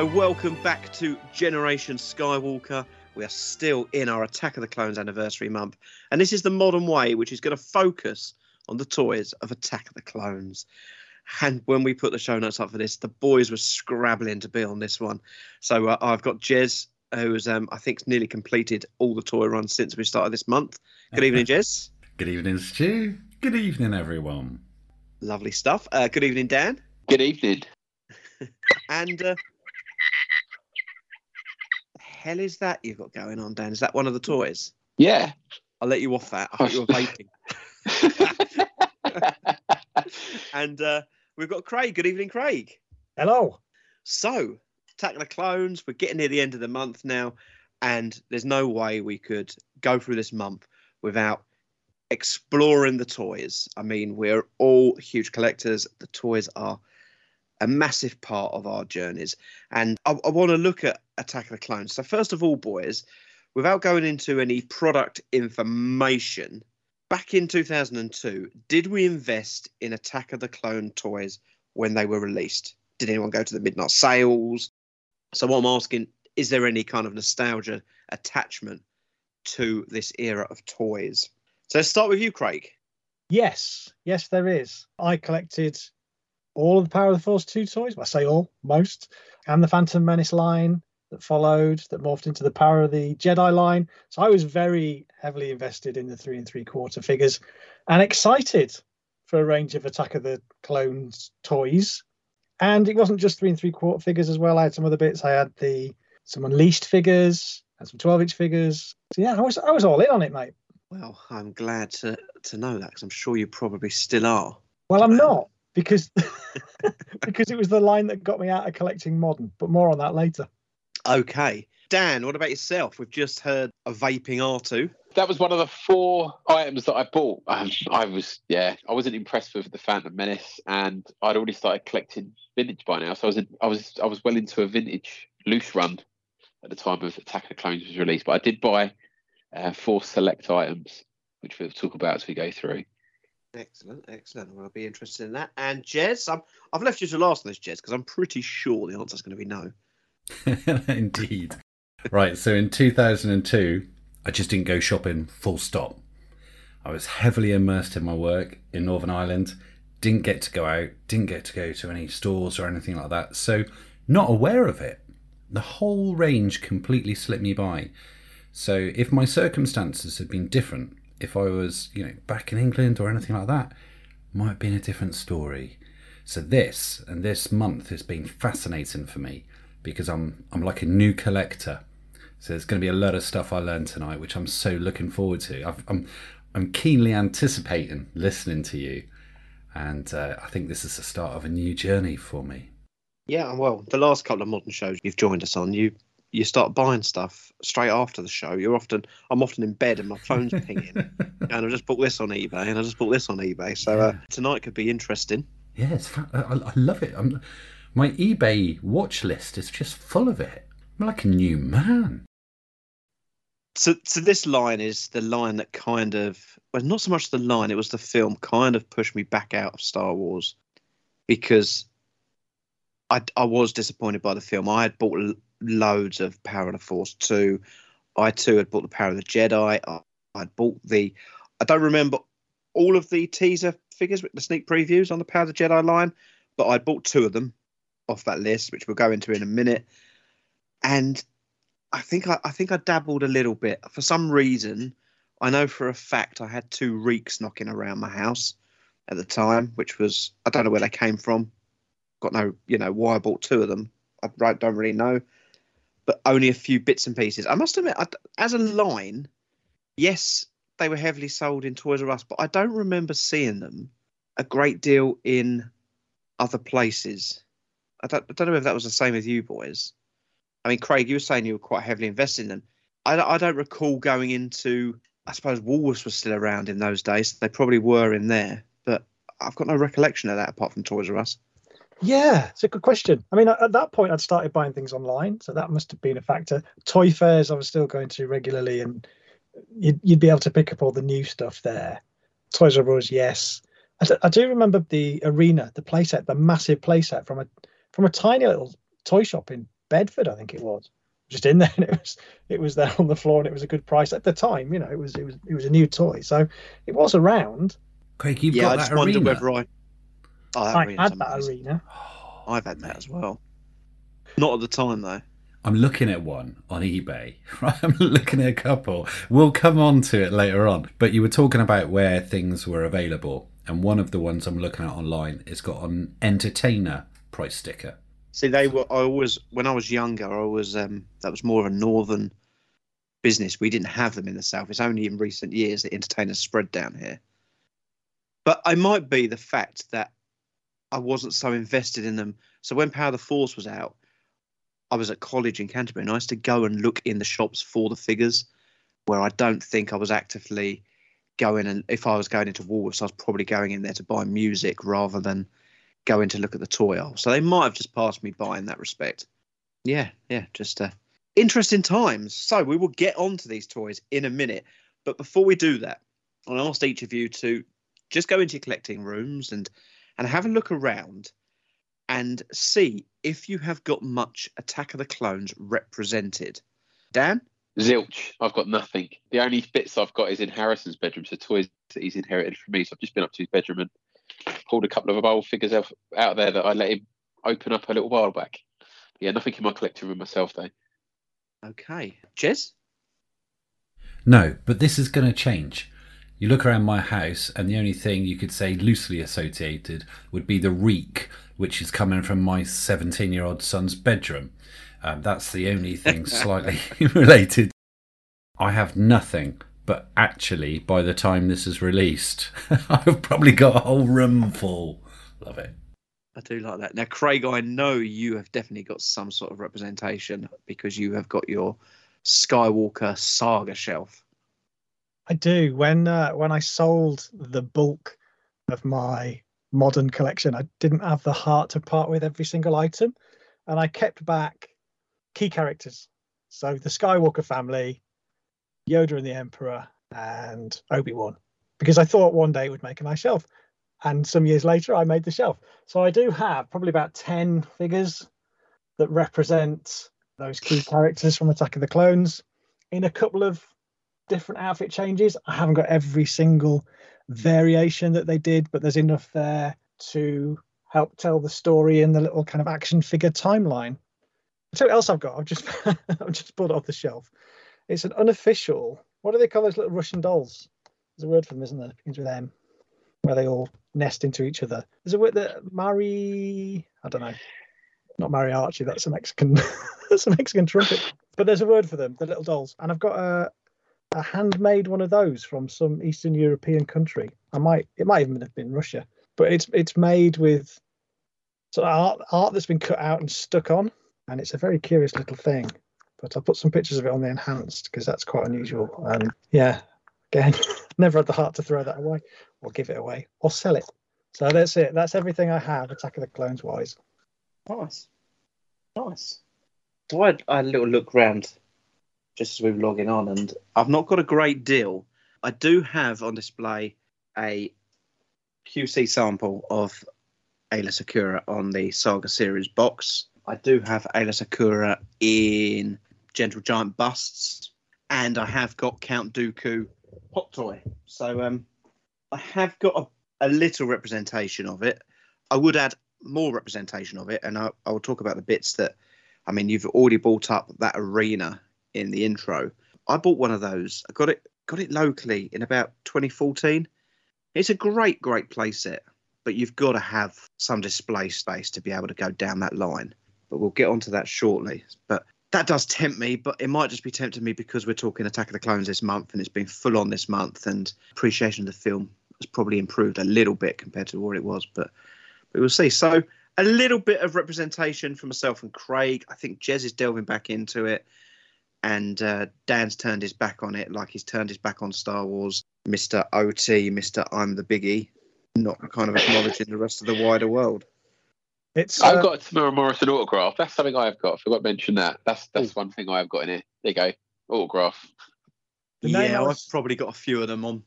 Hello, welcome back to Generation Skywalker. We are still in our Attack of the Clones anniversary month, and this is the modern way, which is going to focus on the toys of Attack of the Clones. And when we put the show notes up for this, the boys were scrabbling to be on this one. So uh, I've got Jez, who's um, I think nearly completed all the toy runs since we started this month. Good evening, Jez. Good evening, Stu. Good evening, everyone. Lovely stuff. Uh, good evening, Dan. Good evening. and uh, hell is that you've got going on, Dan? Is that one of the toys? Yeah. I'll let you off that. I thought you were vaping. and uh, we've got Craig. Good evening, Craig. Hello. So, Attack the Clones, we're getting near the end of the month now, and there's no way we could go through this month without exploring the toys. I mean, we're all huge collectors. The toys are a massive part of our journeys. And I, I want to look at Attack of the Clones. So, first of all, boys, without going into any product information, back in 2002, did we invest in Attack of the Clone toys when they were released? Did anyone go to the midnight sales? So, what I'm asking, is there any kind of nostalgia attachment to this era of toys? So, let's start with you, Craig. Yes, yes, there is. I collected all of the Power of the Force 2 toys. I say all, most, and the Phantom Menace line that followed, that morphed into the Power of the Jedi line. So I was very heavily invested in the three and three quarter figures and excited for a range of Attack of the Clones toys. And it wasn't just three and three quarter figures as well. I had some other bits. I had the some unleashed figures and some 12 inch figures. So yeah, I was I was all in on it, mate. Well, I'm glad to to know that because I'm sure you probably still are. Well, I'm um, not because because it was the line that got me out of collecting modern. But more on that later. Okay, Dan, what about yourself? We've just heard a vaping R2. That was one of the four items that I bought. Um, I was, yeah, I wasn't impressed with the Phantom Menace, and I'd already started collecting vintage by now. So I was, in, I was, I was well into a vintage loose run at the time of Attack of the Clones was released. But I did buy uh, four select items, which we'll talk about as we go through. Excellent, excellent. Well, I'll be interested in that. And Jez, i have left you to last on this, Jez, because I'm pretty sure the answer is going to be no. Indeed. right. So in 2002, I just didn't go shopping. Full stop. I was heavily immersed in my work in Northern Ireland. Didn't get to go out. Didn't get to go to any stores or anything like that. So not aware of it. The whole range completely slipped me by. So if my circumstances had been different, if I was, you know, back in England or anything like that, might have been a different story. So this and this month has been fascinating for me because I'm I'm like a new collector. So there's going to be a lot of stuff I learned tonight, which I'm so looking forward to. I've, I'm I'm keenly anticipating listening to you, and uh, I think this is the start of a new journey for me. Yeah, well, the last couple of modern shows you've joined us on, you you start buying stuff straight after the show. You're often I'm often in bed and my phone's pinging, and I just bought this on eBay and I just bought this on eBay. So uh, tonight could be interesting. Yeah, it's fa- I, I love it. I'm, my eBay watch list is just full of it. I'm like a new man. So, so this line is the line that kind of well, not so much the line. It was the film kind of pushed me back out of Star Wars because I I was disappointed by the film. I had bought loads of Power of the Force two. I too had bought the Power of the Jedi. I, I'd bought the. I don't remember all of the teaser figures, the sneak previews on the Power of the Jedi line, but I bought two of them off that list, which we'll go into in a minute. And I think I, I think I dabbled a little bit. For some reason, I know for a fact I had two reeks knocking around my house at the time, which was I don't know where they came from. Got no, you know, why I bought two of them. I don't really know, but only a few bits and pieces. I must admit, I, as a line, yes, they were heavily sold in Toys R Us, but I don't remember seeing them a great deal in other places. I don't, I don't know if that was the same with you boys. I mean, Craig, you were saying you were quite heavily invested in them. I, I don't recall going into. I suppose Woolworths was still around in those days. They probably were in there, but I've got no recollection of that apart from Toys R Us. Yeah, it's a good question. I mean, at at that point, I'd started buying things online, so that must have been a factor. Toy fairs, I was still going to regularly, and you'd, you'd be able to pick up all the new stuff there. Toys R Us, yes. I do remember the arena, the playset, the massive playset from a from a tiny little toy shop in Bedford, I think it was. Just in there, and it was it was there on the floor, and it was a good price at the time. You know, it was it was it was a new toy, so it was around. Craig, you've yeah, got I that just arena. whether I. Oh, that I arena's had that amazing. arena. I've had that as well. Not at the time though. I'm looking at one on eBay. Right, I'm looking at a couple. We'll come on to it later on. But you were talking about where things were available, and one of the ones I'm looking at online has got an entertainer price sticker. See, they were. I always, when I was younger, I was. Um, that was more of a northern business. We didn't have them in the south. It's only in recent years that entertainers spread down here. But I might be the fact that I wasn't so invested in them. So when Power the Force was out, I was at college in Canterbury, and I used to go and look in the shops for the figures. Where I don't think I was actively going, and if I was going into Woolworths, I was probably going in there to buy music rather than going to look at the toy aisle. So they might have just passed me by in that respect. Yeah, yeah, just uh, interesting times. So we will get on to these toys in a minute. But before we do that, I asked each of you to just go into your collecting rooms and and have a look around and see if you have got much Attack of the Clones represented. Dan? Zilch. I've got nothing. The only bits I've got is in Harrison's bedroom, so toys that he's inherited from me. So I've just been up to his bedroom and pulled a couple of old figures out, out there that I let him open up a little while back. Yeah, nothing in my collecting room myself though. Okay. Jez? No, but this is going to change. You look around my house, and the only thing you could say loosely associated would be the reek, which is coming from my 17 year old son's bedroom. Um, that's the only thing slightly related. I have nothing, but actually, by the time this is released, I've probably got a whole room full. Love it. I do like that. Now, Craig, I know you have definitely got some sort of representation because you have got your Skywalker saga shelf. I do. When uh, when I sold the bulk of my modern collection, I didn't have the heart to part with every single item, and I kept back key characters. So the Skywalker family, Yoda and the Emperor, and Obi Wan, because I thought one day it would make a nice shelf. And some years later, I made the shelf. So I do have probably about ten figures that represent those key characters from Attack of the Clones in a couple of different outfit changes. I haven't got every single variation that they did, but there's enough there to help tell the story in the little kind of action figure timeline. So what else I've got? I've just I've just pulled it off the shelf. It's an unofficial. What do they call those little Russian dolls? There's a word for them, isn't there? It begins with M, where they all nest into each other. There's a word that Mari. I don't know. Not Mari Archie. That's a Mexican. that's a Mexican trumpet but there's a word for them, the little dolls. And I've got a a handmade one of those from some Eastern European country. I might it might even have been Russia, but it's it's made with sort of art art that's been cut out and stuck on, and it's a very curious little thing. But I'll put some pictures of it on the enhanced because that's quite unusual. And yeah, again, never had the heart to throw that away or give it away or sell it. So that's it. That's everything I have, Attack of the Clones wise. Nice. Nice. So I I had a little look round just as we were logging on, and I've not got a great deal. I do have on display a QC sample of Aayla Secura on the Saga series box. I do have Aayla Secura in Gentle Giant busts, and I have got Count Dooku hot toy. So um, I have got a, a little representation of it. I would add more representation of it, and I, I will talk about the bits that. I mean, you've already bought up that arena in the intro. I bought one of those. I got it got it locally in about 2014. It's a great, great playset, but you've got to have some display space to be able to go down that line. But we'll get onto that shortly. But that does tempt me, but it might just be tempting me because we're talking Attack of the Clones this month and it's been full on this month and appreciation of the film has probably improved a little bit compared to what it was, but, we'll see. So a little bit of representation for myself and Craig. I think Jez is delving back into it and uh, Dan's turned his back on it, like he's turned his back on Star Wars. Mister OT, Mister I'm the biggie, not kind of acknowledging the rest of the wider world. It's I've uh, got a Temuera Morrison autograph. That's something I've got. I forgot to mention that. That's that's one thing I've got in here. There you go. Autograph. The name yeah, I I've probably got a few of them on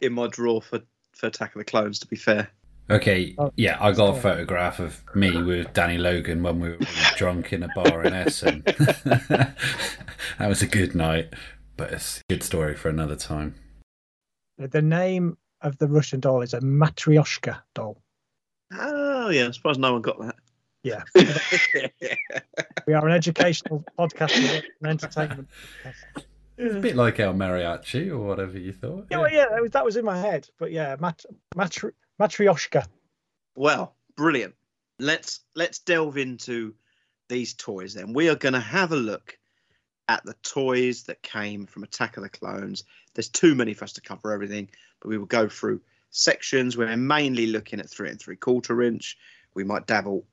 in my drawer for for Attack of the Clones. To be fair, Okay, Oh, yeah, I got a photograph of me with Danny Logan when we were really drunk in a bar in Essen. that was a good night, but it's a good story for another time. the name of the Russian doll is a Matryoshka doll. oh Oh, yeah, I'm surprised no one got that. Yeah, we are an educational podcast, and an entertainment. podcast. It's a bit like El Mariachi or whatever you thought. Yeah, well, yeah, that was, that was in my head, but yeah, mat, matri, Matryoshka. Well, brilliant. Let's let's delve into these toys then. We are going to have a look at the toys that came from Attack of the Clones. There's too many for us to cover everything, but we will go through sections. We're mainly looking at three and three quarter inch. We might dabble,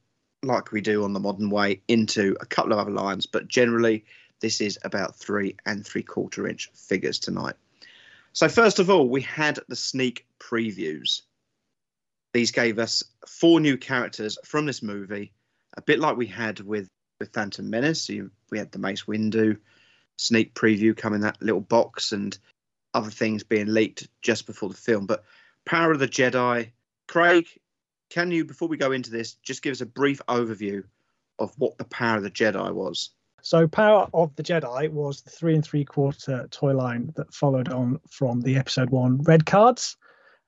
like we do on the modern way, into a couple of other lines, but generally, this is about three and three quarter inch figures tonight. So, first of all, we had the sneak previews. These gave us four new characters from this movie, a bit like we had with with Phantom Menace. You, we had the Mace Windu sneak preview come in that little box, and other things being leaked just before the film. But Power of the Jedi, Craig, can you before we go into this just give us a brief overview of what the Power of the Jedi was? So, Power of the Jedi was the three and three quarter toy line that followed on from the episode one red cards.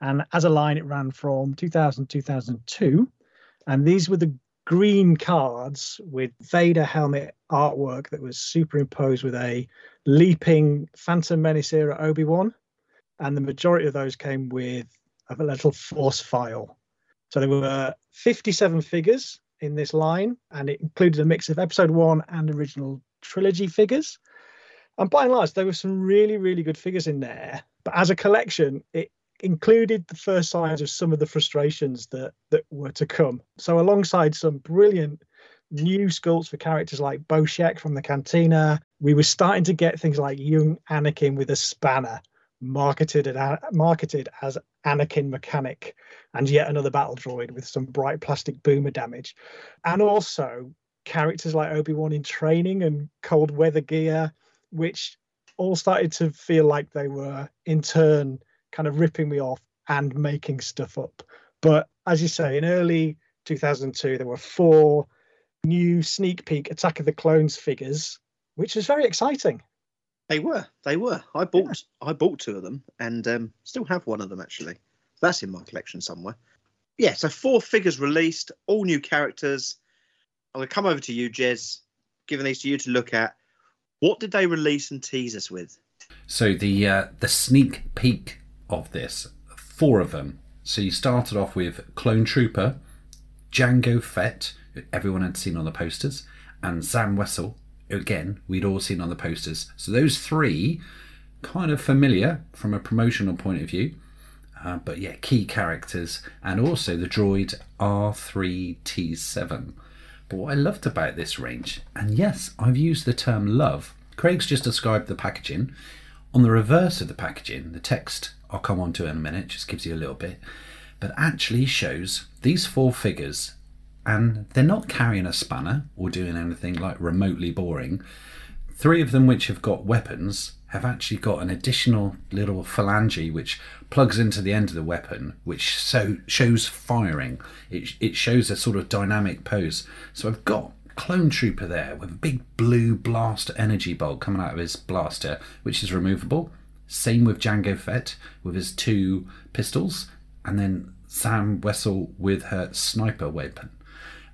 And as a line, it ran from 2000 2002. And these were the green cards with Vader helmet artwork that was superimposed with a leaping Phantom Menace era Obi Wan. And the majority of those came with a little force file. So there were 57 figures in this line, and it included a mix of episode one and original trilogy figures. And by and large, there were some really, really good figures in there. But as a collection, it included the first signs of some of the frustrations that that were to come. So alongside some brilliant new sculpts for characters like Boshek from the Cantina, we were starting to get things like young Anakin with a spanner marketed and marketed as Anakin mechanic and yet another battle droid with some bright plastic boomer damage. And also characters like Obi-Wan in training and cold weather gear which all started to feel like they were in turn kind of ripping me off and making stuff up. But as you say in early 2002 there were four new sneak peek attack of the clones figures which was very exciting They were, they were. I bought, I bought two of them, and um, still have one of them actually. That's in my collection somewhere. Yeah, so four figures released, all new characters. I'm gonna come over to you, Jez. Giving these to you to look at. What did they release and tease us with? So the uh, the sneak peek of this, four of them. So you started off with Clone Trooper, Jango Fett, everyone had seen on the posters, and Zam Wesell, again, we'd all seen on the posters. So those three, kind of familiar from a promotional point of view. Uh, but yeah, key characters, and also the droid R3T7. But what I loved about this range, and yes, I've used the term love, Craig's just described the packaging. On the reverse of the packaging, the text I'll come on to in a minute, just gives you a little bit, but actually shows these four figures, and they're not carrying a spanner or doing anything like remotely boring. Three of them, which have got weapons, have actually got an additional little phalange which plugs into the end of the weapon, which so shows firing. It, it shows a sort of dynamic pose. So I've got clone trooper there with a big blue blast energy bolt coming out of his blaster, which is removable. Same with Jango Fett with his two pistols, and then Zam Wesell with her sniper weapon.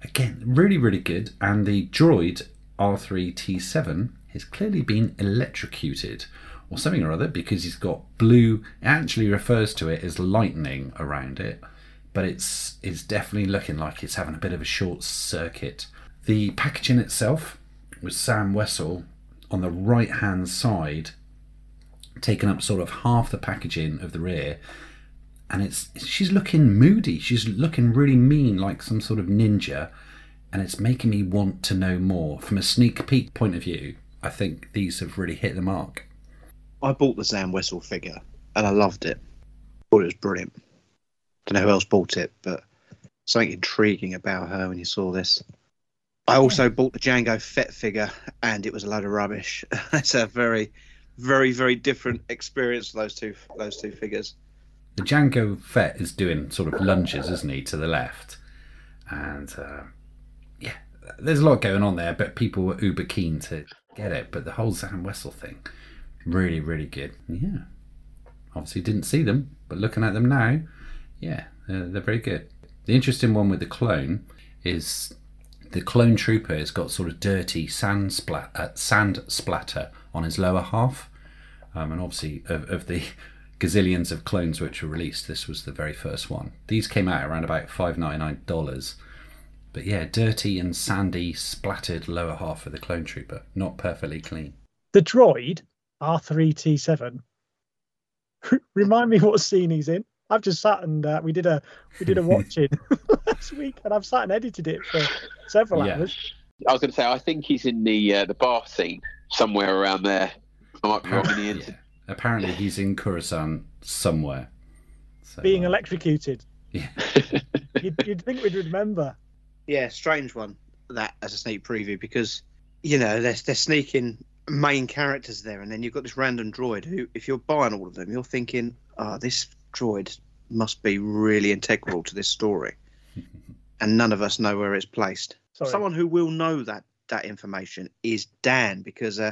Again, really, really good. And the droid R3T7 has clearly been electrocuted or something or other because he's got blue. It actually refers to it as lightning around it, but it's it's definitely looking like it's having a bit of a short circuit. The packaging itself was Zam Wesell on the right hand side, taking up sort of half the packaging of the rear. And it's she's looking moody. She's looking really mean, like some sort of ninja, and it's making me want to know more. From a sneak peek point of view, I think these have really hit the mark. I bought the Zam Wesell figure and I loved it. Thought it was brilliant. Don't know who else bought it, but something intriguing about her when you saw this. I also bought the Jango Fett figure and it was a load of rubbish. it's a very, very, very different experience those two those two figures. The Jango Fett is doing sort of lunges, isn't he, to the left? And uh, yeah, there's a lot going on there, but people were uber keen to get it. But the whole Zam Wesell thing, really, really good. Yeah. Obviously didn't see them, but looking at them now, yeah, they're, they're very good. The interesting one with the clone is the clone trooper has got sort of dirty sand, splat, uh, sand splatter on his lower half. Um, and obviously, of, of the gazillions of clones which were released, this was the very first one. These came out around about $5.99. But yeah, dirty and sandy, splattered lower half of the clone trooper, not perfectly clean. The droid R3T7. Remind me what scene he's in. I've just sat and uh, we did a we did a watching last week, and I've sat and edited it for several Yeah. hours. I was going to say, I think he's in the uh, the bar scene somewhere around there. I might be wrong in the end. Yeah. Apparently, he's in Coruscant somewhere. So, Being uh, electrocuted. Yeah. You'd, you'd think we'd remember. Yeah, strange one that as a sneak preview because you know they're they're sneaking main characters there, and then you've got this random droid who, if you're buying all of them, you're thinking, "Ah, this droid must be really integral to this story," and none of us know where it's placed. Sorry. Someone who will know that that information is Dan because uh,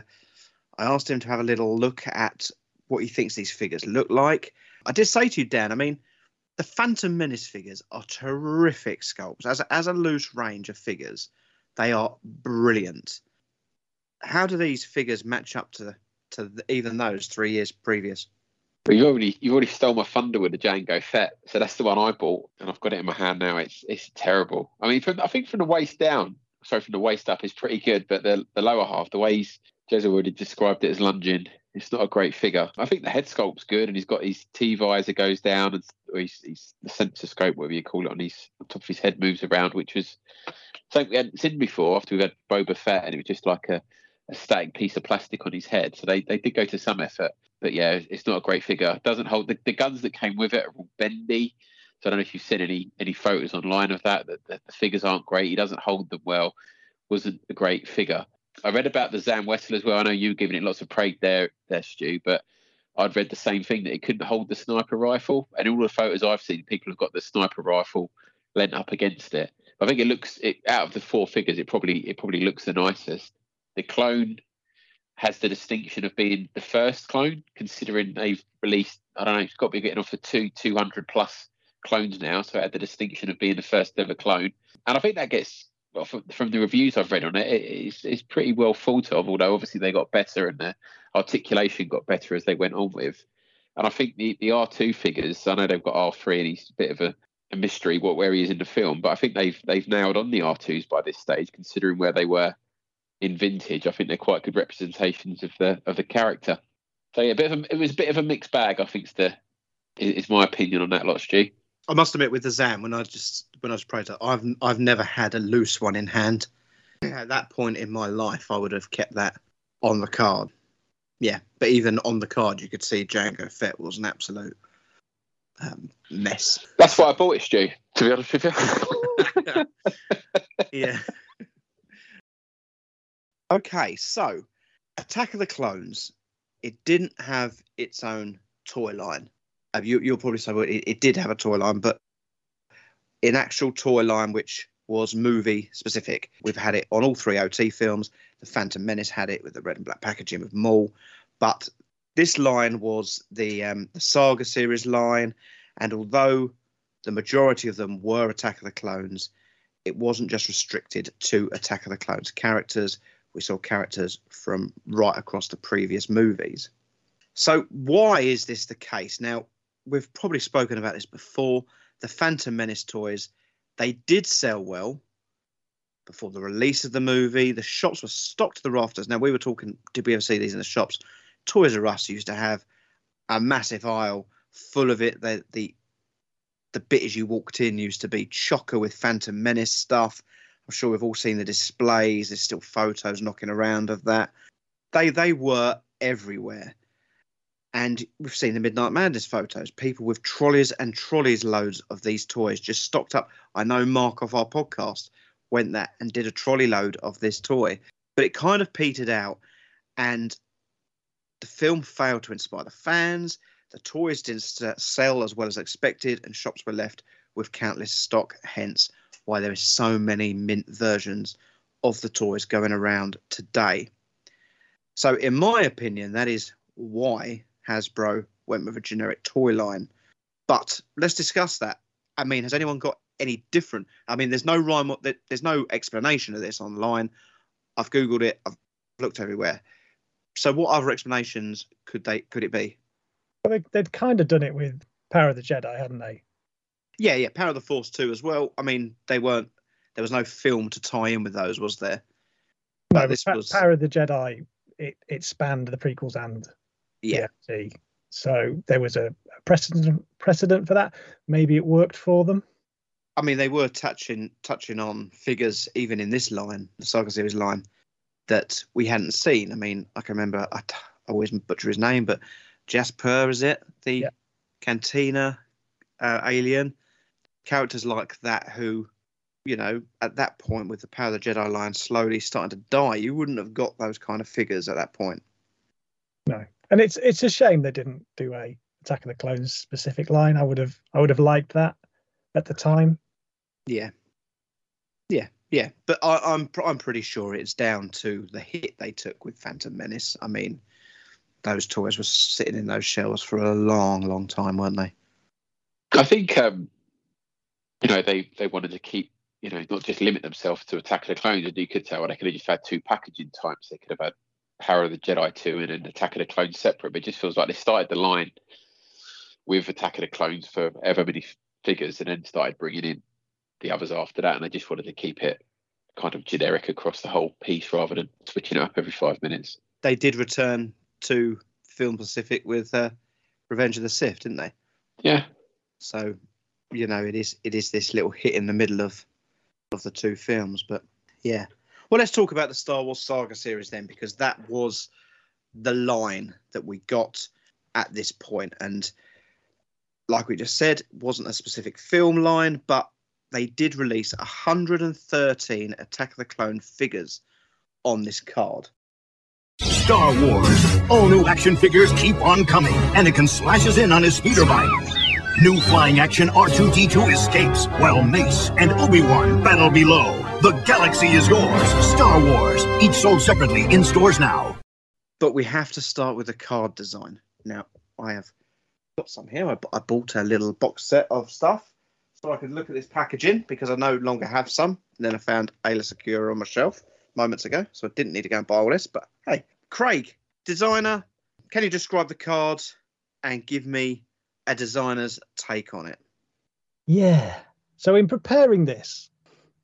I asked him to have a little look at what he thinks these figures look like. I did say to you, Dan. I mean, the Phantom Menace figures are terrific sculpts. As a, as a loose range of figures, they are brilliant. How do these figures match up to to the, even those three years previous? But you already you already stole my thunder with the Jango Fett, so that's the one I bought, and I've got it in my hand now. It's it's terrible. I mean, from, I think from the waist down, sorry, from the waist up is pretty good, but the the lower half, the way he's Jez already described it as lunging, it's not a great figure. I think the head sculpt's good, and he's got his T visor goes down, and or he's, he's the sensor scope, whatever you call it, on his on top of his head moves around, which was something we hadn't seen before. After we've had Boba Fett, and it was just like a, a static piece of plastic on his head. So they they did go to some effort, but yeah, it's not a great figure. Doesn't hold the, the guns that came with it are all bendy. So I don't know if you've seen any any photos online of that. That the, the figures aren't great. He doesn't hold them well. Wasn't a great figure. I read about the Zam Wesell as well. I know you've given it lots of praise there, there, Stu, but I'd read the same thing that it couldn't hold the sniper rifle. And all the photos I've seen, people have got the sniper rifle lent up against it. I think it looks it, out of the four figures, it probably it probably looks the nicest. The clone has the distinction of being the first clone, considering they've released. I don't know, it's got to be getting off for two two hundred plus clones now, so it had the distinction of being the first ever clone. And I think that gets well from, the reviews I've read on it, it it's, it's pretty well thought of. Although obviously they got better and their articulation got better as they went on with. And I think the the R two figures, I know they've got R three, and he's a bit of a, a mystery what where he is in the film, but I think they've they've nailed on the R twos by this stage, considering where they were in vintage. I think they're quite good representations of the of the character. So yeah, a bit of a, it was a bit of a mixed bag. I think is the is my opinion on that lot, Stu. I must admit, with the Zam, when I just when I was proto, I've I've never had a loose one in hand. At that point in my life, I would have kept that on the card. Yeah, but even on the card, you could see Jango Fett was an absolute um, mess. That's why I bought it, Stu. To be honest with you. yeah. Okay, so Attack of the Clones, it didn't have its own toy line. You, you'll probably say, well, it, it did have a toy line, but in actual toy line, which was movie specific, we've had it on all three OT films. The Phantom Menace had it with the red and black packaging with Maul, but this line was the um, the Saga series line, and although the majority of them were Attack of the Clones, it wasn't just restricted to Attack of the Clones characters. We saw characters from right across the previous movies. So, why is this the case? Now, we've probably spoken about this before. The Phantom Menace toys, they did sell well before the release of the movie. The shops were stocked to the rafters. Now, we were talking, did we ever see these in the shops? Toys R Us used to have a massive aisle full of it. The, the the bit as you walked in used to be chocker with Phantom Menace stuff. I'm sure we've all seen the displays. There's still photos knocking around of that. They they were everywhere. And we've seen the Midnight Madness photos. People with trolleys and trolleys loads of these toys just stocked up. I know Mark off our podcast went there and did a trolley load of this toy. But it kind of petered out and the film failed to inspire the fans. The toys didn't sell as well as expected, and shops were left with countless stock, hence why there is so many mint versions of the toys going around today. So, in my opinion, that is why Hasbro went with a generic toy line. But let's discuss that. I mean, has anyone got any different? I mean, there's no rhyme, that there's no explanation of this online. I've googled it. I've looked everywhere. So, what other explanations could they could it be? Well, they, would kind of done it with Power of the Jedi, hadn't they? Yeah, yeah, Power of the Force too as well. I mean, they weren't. There was no film to tie in with those, was there? No, this pa- was Power of the Jedi. It it spanned the prequels and yeah. The so there was a precedent precedent for that. Maybe it worked for them. I mean, they were touching touching on figures even in this line, the Saga series line, that we hadn't seen. I mean, I can remember I, I always butcher his name, but Jasper is it the yeah. Cantina uh, alien characters like that who you know at that point with the power of the Jedi line slowly starting to die, you wouldn't have got those kind of figures at that point. No, and it's it's a shame they didn't do a Attack of the Clones specific line. I would have I would have liked that at the time. Yeah, yeah, yeah. But I, I'm I'm pretty sure it's down to the hit they took with Phantom Menace. I mean, those toys were sitting in those shelves for a long, long time, weren't they? I think um, you know they they wanted to keep you know not just limit themselves to Attack of the Clones. And you could tell they could have just had two packaging types. They could have had Power of the Jedi two and then Attack of the Clones separate. But it just feels like they started the line with Attack of the Clones for ever many figures, and then started bringing in the others after that. And they just wanted to keep it kind of generic across the whole piece rather than switching it up every five minutes. They did return to Film Pacific with uh, Revenge of the Sith, didn't they? Yeah. So, you know, it is it is this little hit in the middle of of the two films, but yeah. Well, let's talk about the Star Wars Saga series then, because that was the line that we got at this point. and like we just said, wasn't a specific film line, but they did release 113 Attack of the Clone figures on this card. Star Wars. All new action figures keep on coming. Anakin slashes in on his speeder bike. New flying action R2-D2 escapes, while Mace and Obi-Wan battle below. The galaxy is yours. Star Wars. Each sold separately in stores now. But we have to start with the card design. Now, I have got some here. I, I bought a little box set of stuff so I could look at this packaging because I no longer have some. And then I found Aayla Secura on my shelf moments ago, so I didn't need to go and buy all this. But hey, Craig, designer, can you describe the cards and give me a designer's take on it? Yeah. So in preparing this,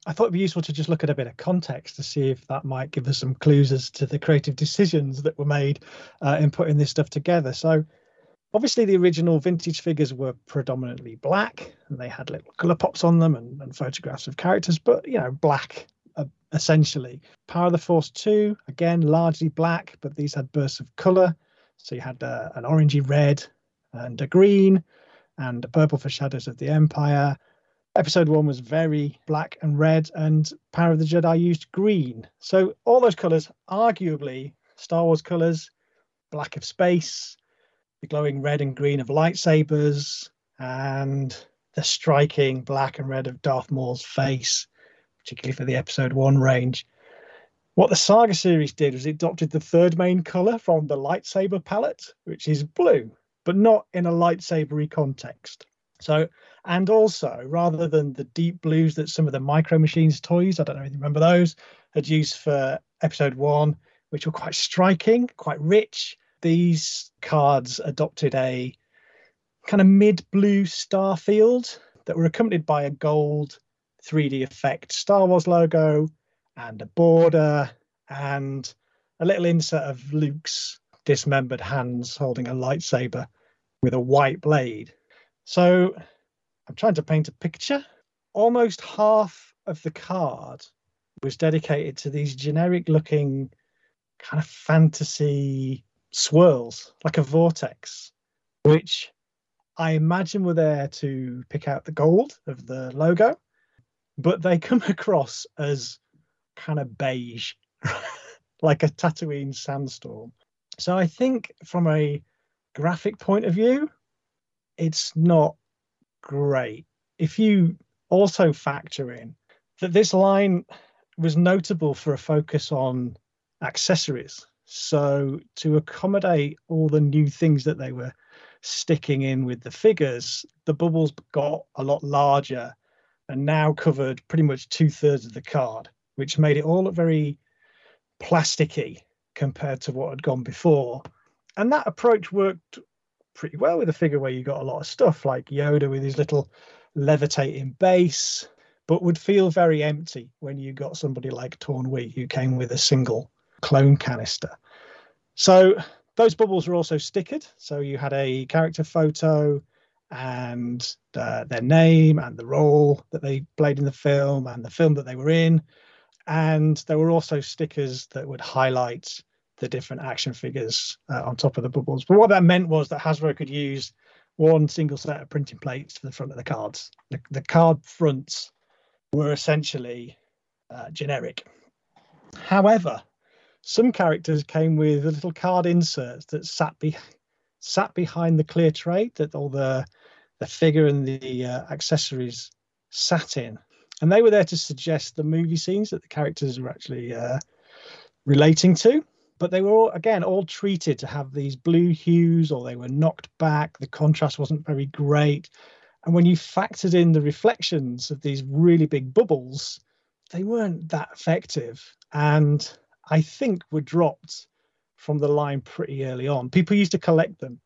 I thought it'd be useful to just look at a bit of context to see if that might give us some clues as to the creative decisions that were made uh, in putting this stuff together. So, obviously, the original vintage figures were predominantly black and they had little color pops on them and, and photographs of characters, but you know, black uh, essentially. Power of the Force 2, again, largely black, but these had bursts of color. So, you had uh, an orangey red and a green and a purple for Shadows of the Empire episode one was very black and red, and Power of the Jedi used green. So all those colours, arguably Star Wars colours, black of space, the glowing red and green of lightsabers, and the striking black and red of Darth Maul's face, particularly for the episode one range. What the Saga series did was it adopted the third main colour from the lightsaber palette, which is blue, but not in a lightsabery context. So, and also rather than the deep blues that some of the Micro Machines toys, I don't know if you remember those, had used for episode one, which were quite striking, quite rich, these cards adopted a kind of mid blue star field that were accompanied by a gold 3D effect Star Wars logo and a border and a little insert of Luke's dismembered hands holding a lightsaber with a white blade. So I'm trying to paint a picture. Almost half of the card was dedicated to these generic looking kind of fantasy swirls, like a vortex, which I imagine were there to pick out the gold of the logo, but they come across as kind of beige, like a Tatooine sandstorm. So I think from a graphic point of view, it's not great. If you also factor in that this line was notable for a focus on accessories. So, to accommodate all the new things that they were sticking in with the figures, the bubbles got a lot larger and now covered pretty much two thirds of the card, which made it all look very plasticky compared to what had gone before. And that approach worked pretty well with a figure where you got a lot of stuff like Yoda with his little levitating base, but would feel very empty when you got somebody like Taun We who came with a single clone canister. So those bubbles were also stickered. So you had a character photo and uh, their name and the role that they played in the film and the film that they were in. And there were also stickers that would highlight the different action figures uh, on top of the bubbles. But what that meant was that Hasbro could use one single set of printing plates for the front of the cards. The, the card fronts were essentially uh, generic. However, some characters came with little card inserts that sat be, sat behind the clear tray that all the the figure and the uh, accessories sat in, and they were there to suggest the movie scenes that the characters were actually uh, relating to but they were all again all treated to have these blue hues or they were knocked back. The contrast wasn't very great. And when you factored in the reflections of these really big bubbles they weren't that effective. And i think were dropped from the line pretty early on. People used to collect them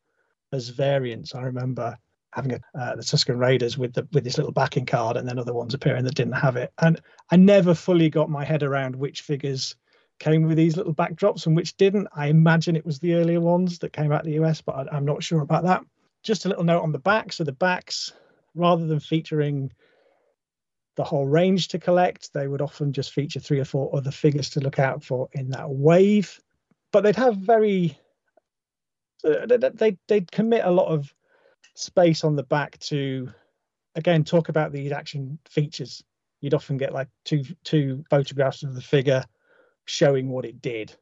as variants. I remember having a, uh, the Tusken Raiders with the with this little backing card, and then other ones appearing that didn't have it. And I never fully got my head around which figures came with these little backdrops and which didn't. I imagine it was the earlier ones that came out of the US, but I, I'm not sure about that. Just a little note on the back. So the backs, rather than featuring the whole range to collect, they would often just feature three or four other figures to look out for in that wave. But they'd have very uh, they they'd commit a lot of space on the back to again talk about these action features. You'd often get like two two photographs of the figure showing what it did,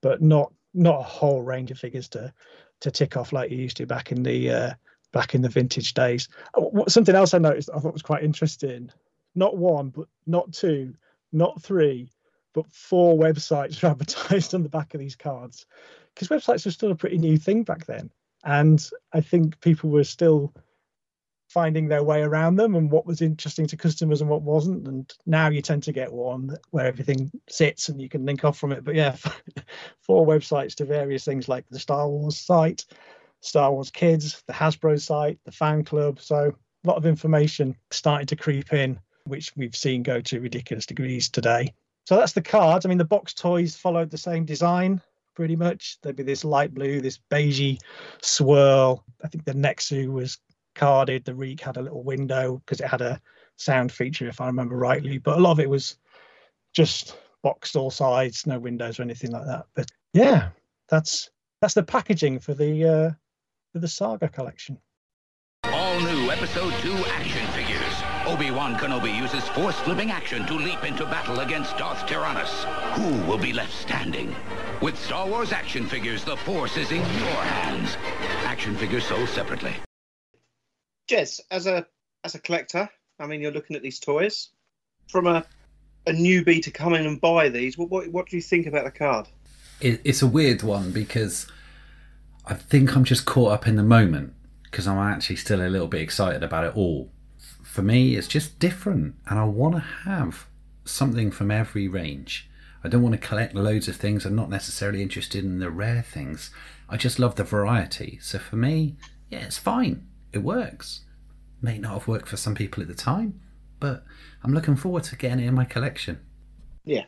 but not not a whole range of figures to to tick off like you used to back in the uh, back in the vintage days. Oh, something else I noticed I thought was quite interesting. Not one, but not two, not three, but four websites were advertised on the back of these cards because websites were still a pretty new thing back then, and I think people were still finding their way around them and what was interesting to customers and what wasn't. And now you tend to get one where everything sits and you can link off from it. But yeah, four websites to various things like the Star Wars site, Star Wars Kids, the Hasbro site, the fan club. So a lot of information starting to creep in which we've seen go to ridiculous degrees today. So that's the cards. I mean, the box toys followed the same design pretty much. There'd be this light blue, this beigey swirl. I think the Nexu was carded. The Reek had a little window because it had a sound feature, if I remember rightly. But a lot of it was just boxed all sides, no windows or anything like that. But yeah, that's that's the packaging for the uh, for the Saga collection. All new Episode 2 action figures. Obi-Wan Kenobi uses force-flipping action to leap into battle against Darth Tyrannus. Who will be left standing? With Star Wars action figures, the Force is in your hands. Action figures sold separately. Jez, as a as a collector, I mean, you're looking at these toys from a a newbie to come in and buy these. What what, what do you think about the card? It, it's a weird one because I think I'm just caught up in the moment because I'm actually still a little bit excited about it all. For me, it's just different, and I want to have something from every range. I don't want to collect loads of things. I'm not necessarily interested in the rare things. I just love the variety. So for me, yeah, it's fine. It works. May not have worked for some people at the time, but I'm looking forward to getting it in my collection. Yeah,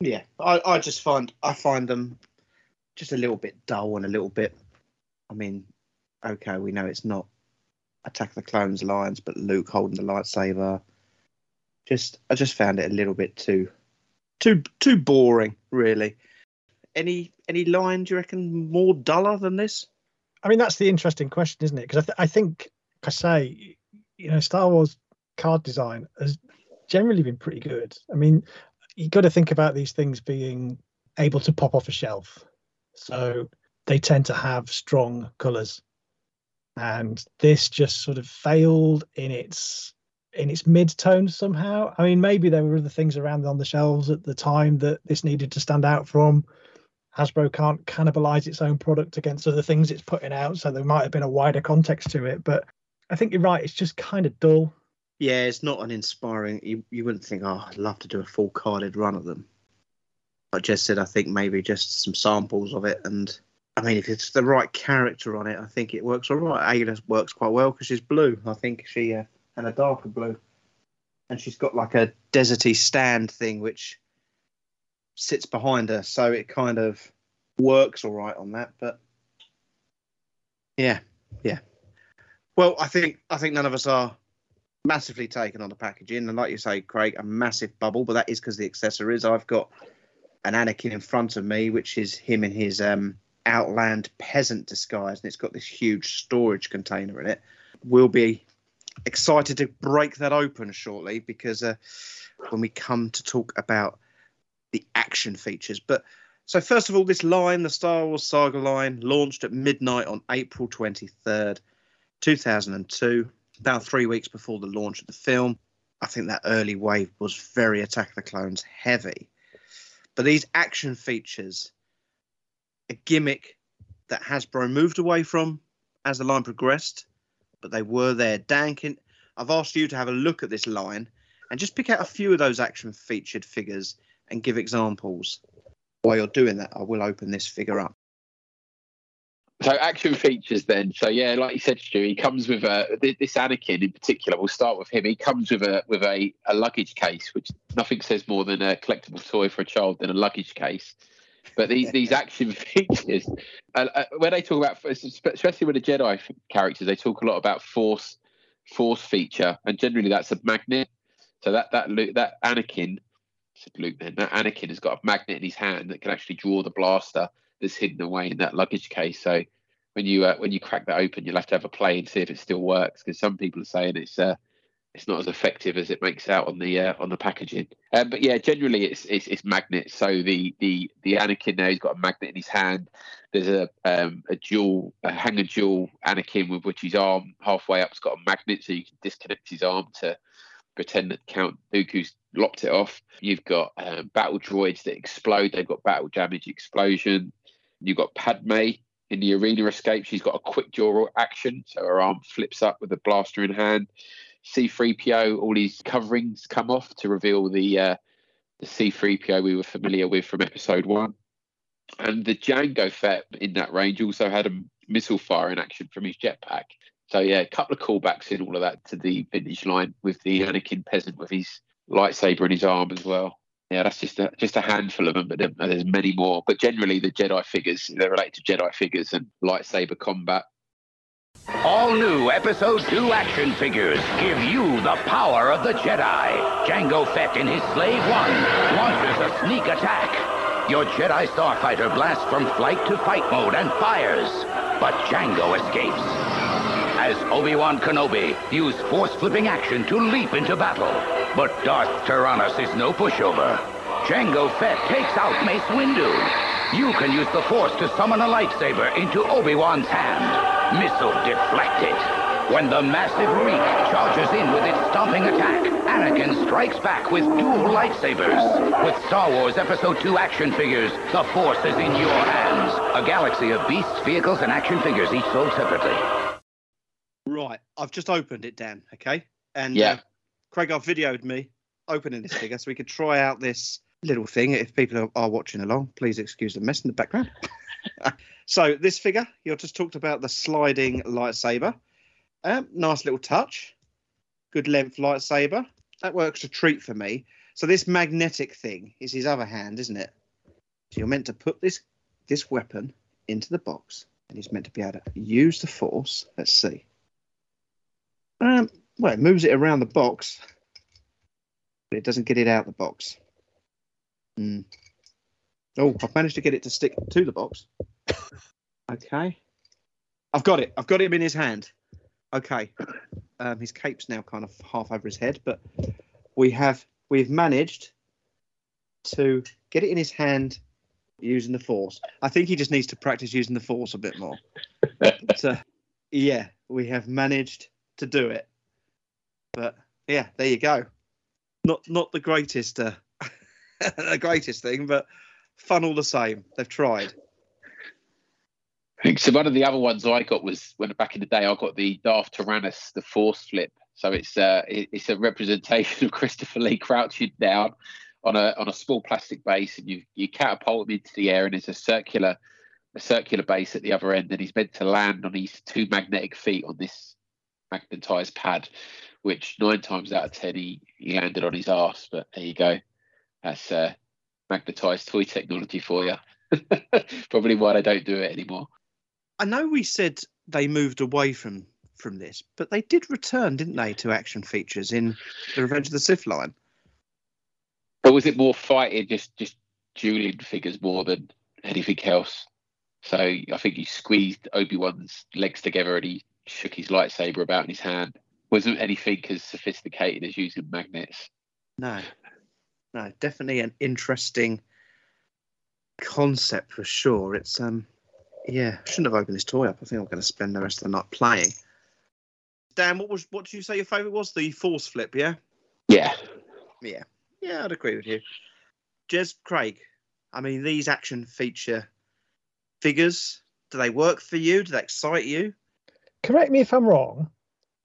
yeah. I, I just find I find them just a little bit dull and a little bit. I mean, okay, we know it's not Attack of the Clones lines, but Luke holding the lightsaber. Just I just found it a little bit too too too boring, really. Any any line do you reckon more duller than this? I mean, that's the interesting question, isn't it? Because I, th- I think, I say, you know, Star Wars card design has generally been pretty good. I mean, you got to think about these things being able to pop off a shelf. So they tend to have strong colours. And this just sort of failed in its in its mid tone somehow. I mean, maybe there were other things around on the shelves at the time that this needed to stand out from. Hasbro can't cannibalize its own product against other things it's putting out, so there might have been a wider context to it. But I think you're right; it's just kind of dull. Yeah, it's not an inspiring. You you wouldn't think, oh, I'd love to do a full carded run of them. I just said, I think maybe just some samples of it, and I mean, if it's the right character on it, I think it works all right. Aayla works quite well because she's blue. I think she uh, and a darker blue, and she's got like a deserty stand thing which sits behind her, so it kind of works all right on that. But yeah, yeah. Well, I think I think none of us are massively taken on the packaging, and like you say, Craig, a massive bubble. But that is because the accessories. I've got an Anakin in front of me, which is him in his um, Outland peasant disguise, and it's got this huge storage container in it. We'll be excited to break that open shortly because uh, when we come to talk about the action features. But so, first of all, this line, the Star Wars Saga line, launched at midnight on April 23rd, 2002, about three weeks before the launch of the film. I think that early wave was very Attack of the Clones heavy. But these action features, a gimmick that Hasbro moved away from as the line progressed, but they were there. Dan, can, I've asked you to have a look at this line and just pick out a few of those action featured figures and give examples. While you're doing that, I will open this figure up. So action features then. So yeah, like you said, Stu, he comes with a this Anakin in particular. We'll start with him. He comes with a with a, a luggage case, which nothing says more than a collectible toy for a child than a luggage case. But these these action features, uh, uh, when they talk about, especially with the Jedi characters, they talk a lot about force force feature, and generally that's a magnet. So that that that Anakin, Luke then that Anakin has got a magnet in his hand that can actually draw the blaster that's hidden away in that luggage case. So when you uh, when you crack that open, you'll have to have a play and see if it still works because some people are saying it's uh, it's not as effective as it makes out on the uh, on the packaging. Um, but yeah, generally it's, it's it's magnets. So the the the Anakin now he's got a magnet in his hand. There's a um, a dual a hangar duel Anakin with which his arm halfway up's got a magnet, so you can disconnect his arm to pretend that Count Dooku's locked it off. You've got um, battle droids that explode. They've got battle damage explosion. You've got Padme in the arena escape. She's got a quick draw action, so her arm flips up with a blaster in hand. C3PO, all his coverings come off to reveal the uh, the C3PO we were familiar with from episode one. And the Jango Fett in that range also had a missile firing action from his jetpack. So yeah, a couple of callbacks in all of that to the vintage line with the Anakin peasant with his lightsaber in his arm as well. Yeah, that's just a just a handful of them, but there's many more. But generally, the Jedi figures they're related to Jedi figures and lightsaber combat. All new Episode 2 action figures give you the power of the Jedi. Jango Fett in his Slave One launches a sneak attack. Your Jedi starfighter blasts from flight to fight mode and fires, but Jango escapes. As Obi-Wan Kenobi used force-flipping action to leap into battle, but Darth Tyrannus is no pushover. Jango Fett takes out Mace Windu. You can use the Force to summon a lightsaber into Obi-Wan's hand. Missile deflected. When the massive Reek charges in with its stomping attack, Anakin strikes back with dual lightsabers. With Star Wars Episode 2 action figures, the Force is in your hands. A galaxy of beasts, vehicles, and action figures, each sold separately. Right, I've just opened it, Dan. Okay, and Yeah. uh, Craig, I've videoed me opening this figure so we could try out this little thing. If people are, are watching along, please excuse the mess in the background. so this figure, you just talked about the sliding lightsaber. Um, nice little touch, good length lightsaber. That works a treat for me. So this magnetic thing is his other hand, isn't it? So you're meant to put this this weapon into the box, and he's meant to be able to use the force. Let's see. Um, well, it moves it around the box, but it doesn't get it out the box. Hmm. Oh, I've managed to get it to stick to the box. okay. I've got it. I've got him in his hand. Okay. Um, his cape's now kind of half over his head, but we have we've managed to get it in his hand using the force. I think he just needs to practice using the force a bit more. but, uh, yeah, we have managed to do it. But yeah, there you go. Not not the greatest uh, the greatest thing, but fun all the same. They've tried. So. One of the other ones I got was when back in the day I got the Darth Tyrannus, the Force flip. So it's uh, it's a representation of Christopher Lee crouching down on a on a small plastic base, and you you catapult him into the air, and it's a circular a circular base at the other end, and he's meant to land on his two magnetic feet on this magnetized pad, which nine times out of ten he, he landed on his arse. But there you go, that's uh, magnetized toy technology for you. Probably why they don't do it anymore. I know we said they moved away from from this, but they did return, didn't they, to action features in the Revenge of the Sith line? But was it more fighting, just just dueling figures more than anything else? So I think he squeezed Obi Wan's legs together and he shook his lightsaber about in his hand. Wasn't anything as sophisticated as using magnets. No, no, definitely an interesting concept for sure. It's um, yeah, shouldn't have opened this toy up. I think I'm going to spend the rest of the night playing. Dan, what was what did you say your favourite was? The Force Flip, yeah, Yeah, yeah, yeah. I'd agree with you. Jez Craig, I mean, these action feature figures, do they work for you? Do they excite you? Correct me if I'm wrong,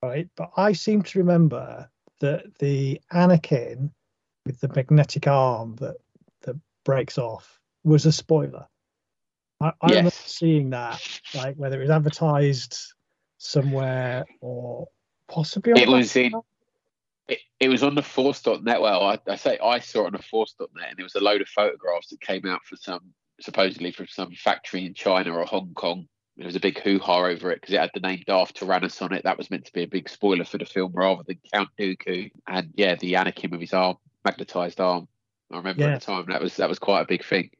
right? But I seem to remember that the Anakin with the magnetic arm that that breaks off was a spoiler. I, I remember seeing that, like whether it was advertised somewhere or possibly on it was in. It, it was on the Force.net. Well, I, I say I saw it on the Force.net, and it was a load of photographs that came out for some, supposedly from some factory in China or Hong Kong. There was a big hoo ha over it because it had the name Darth Tyrannus on it. That was meant to be a big spoiler for the film rather than Count Dooku. And yeah, the Anakin with his arm, magnetized arm. I remember Yeah. at the time that was that was quite a big thing.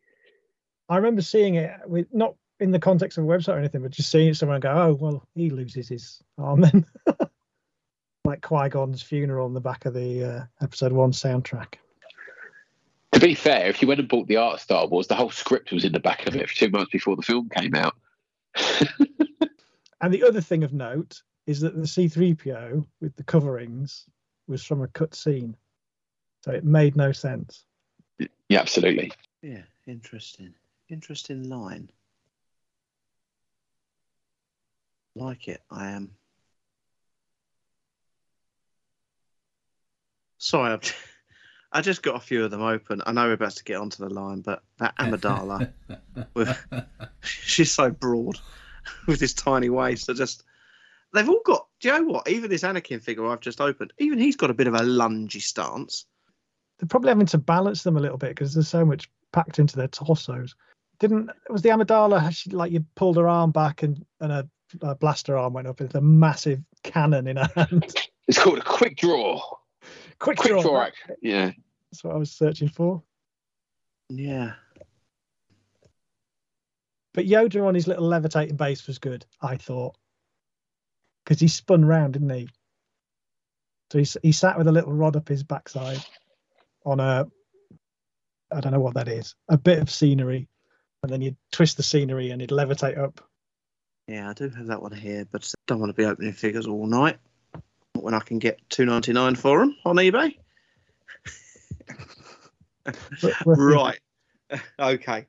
I remember seeing it with not in the context of a website or anything, but just seeing someone and go, "Oh, well, he loses his arm then." like Qui Gon's funeral on the back of the uh, episode one soundtrack. To be fair, if you went and bought the art Star Wars, the whole script was in the back of it for two months before the film came out. And the other thing of note is that the C3PO with the coverings was from a cut scene. So it made no sense. Yeah, absolutely. Yeah, interesting. Interesting line. Like it. I am. Sorry, I've, I just got a few of them open. I know we're about to get onto the line, but that Amidala, with, she's so broad with this tiny waist. I just, they've all got. Do you know what? Even this Anakin figure I've just opened, even he's got a bit of a lungy stance. They're probably having to balance them a little bit because there's so much packed into their torsos. Didn't was the Amidala she, like you pulled her arm back and and a, a blaster arm went up with a massive cannon in her hand. It's called a quick draw. Quick, Quick draw. draw. Yeah. That's what I was searching for. Yeah. But Yoda on his little levitating base was good, I thought, because he spun round, didn't he? So he, he sat with a little rod up his backside on a, I don't know what that is, a bit of scenery, and then you'd twist the scenery and he'd levitate up. Yeah, I do have that one here, but don't want to be opening figures all night. When I can get two ninety nine for them on eBay. Right. Okay.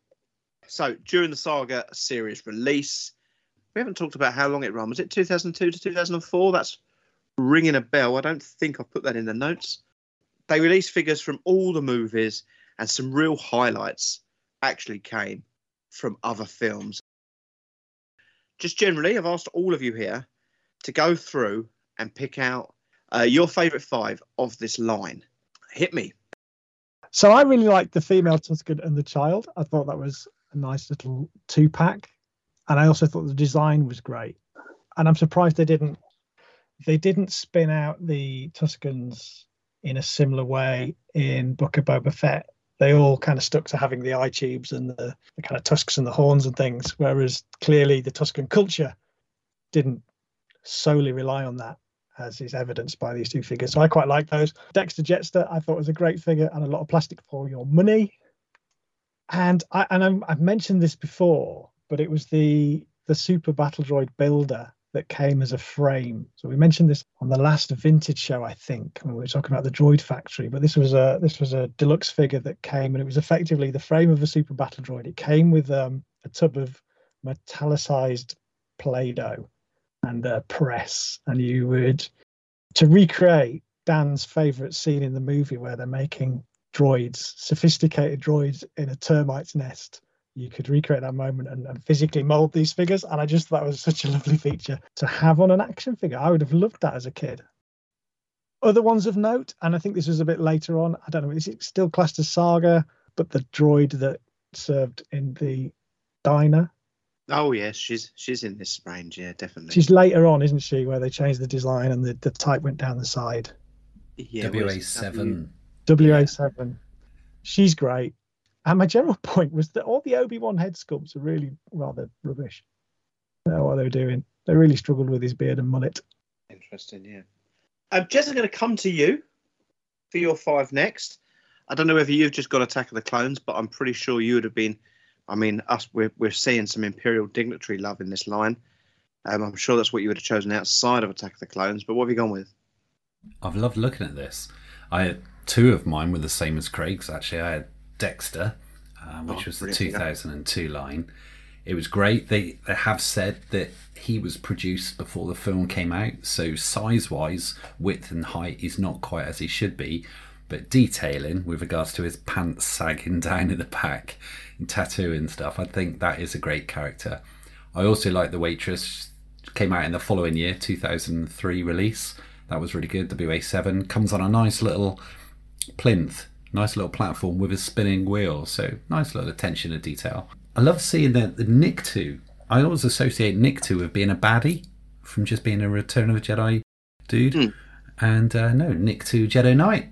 So during the Saga series release, we haven't talked about how long it ran. Was it 2002 to 2004? That's ringing a bell. I don't think I've put that in the notes. They released figures from all the movies, and some real highlights actually came from other films. Just generally, I've asked all of you here to go through and pick out uh, your favourite five of this line. Hit me. So I really liked the female Tusken and the child. I thought that was a nice little two pack, and I also thought the design was great. And I'm surprised they didn't they didn't spin out the Tuskens in a similar way in Book of Boba Fett. They all kind of stuck to having the eye tubes and the, the kind of tusks and the horns and things, whereas clearly the Tusken culture didn't solely rely on that as is evidenced by these two figures. So I quite like those. Dexter Jettster, I thought was a great figure and a lot of plastic for your money. And I and I'm, I've mentioned this before, but it was the the Super Battle Droid builder that came as a frame. So we mentioned this on the last vintage show, I think, when we were talking about the Droid Factory. But this was a this was a deluxe figure that came, and it was effectively the frame of a Super Battle Droid. It came with um, a tub of metallicized Play-Doh and a press, and you would to recreate Dan's favorite scene in the movie where they're making droids, sophisticated droids in a termite's nest. You could recreate that moment and, and physically mold these figures. And I just thought that was such a lovely feature to have on an action figure. I would have loved that as a kid. Other ones of note, and I think this was a bit later on. I don't know, is it still classed as Saga? But the droid that served in the diner Oh yes, she's she's in this range. Yeah, definitely. She's later on, isn't she, where they changed the design and the, the type went down the side. yeah, what is? WA7. WA7. She's great. And my general point was that all the Obi Wan head sculpts are really rather rubbish. I don't know what they were doing. They really struggled with his beard and mullet. Interesting, yeah. Um, Jez, I'm going to come to you for your five next. I don't know whether you've just got Attack of the Clones, but I'm pretty sure you would have been. I mean, us, we're, we're seeing some Imperial dignitary love in this line. Um, I'm sure that's what you would have chosen outside of Attack of the Clones, but what have you gone with? I've loved looking at this. I had two of mine were the same as Craig's. Actually, I had Dexter, um, which Oh, was the brilliant, yeah. 2002 line. It was great. They they have said that he was produced before the film came out, so size wise, width and height is not quite as he should be. But detailing with regards to his pants sagging down at the back and tattoo and stuff, I think that is a great character. I also like the waitress. Came out in the following year, 2003 release. That was really good. WA7 comes on a nice little plinth, nice little platform with a spinning wheel. So nice little attention to detail. I love seeing the, the Two. I always associate Nikto with being a baddie from just being a Return of the Jedi dude. And uh, no, Two Jedi Knight.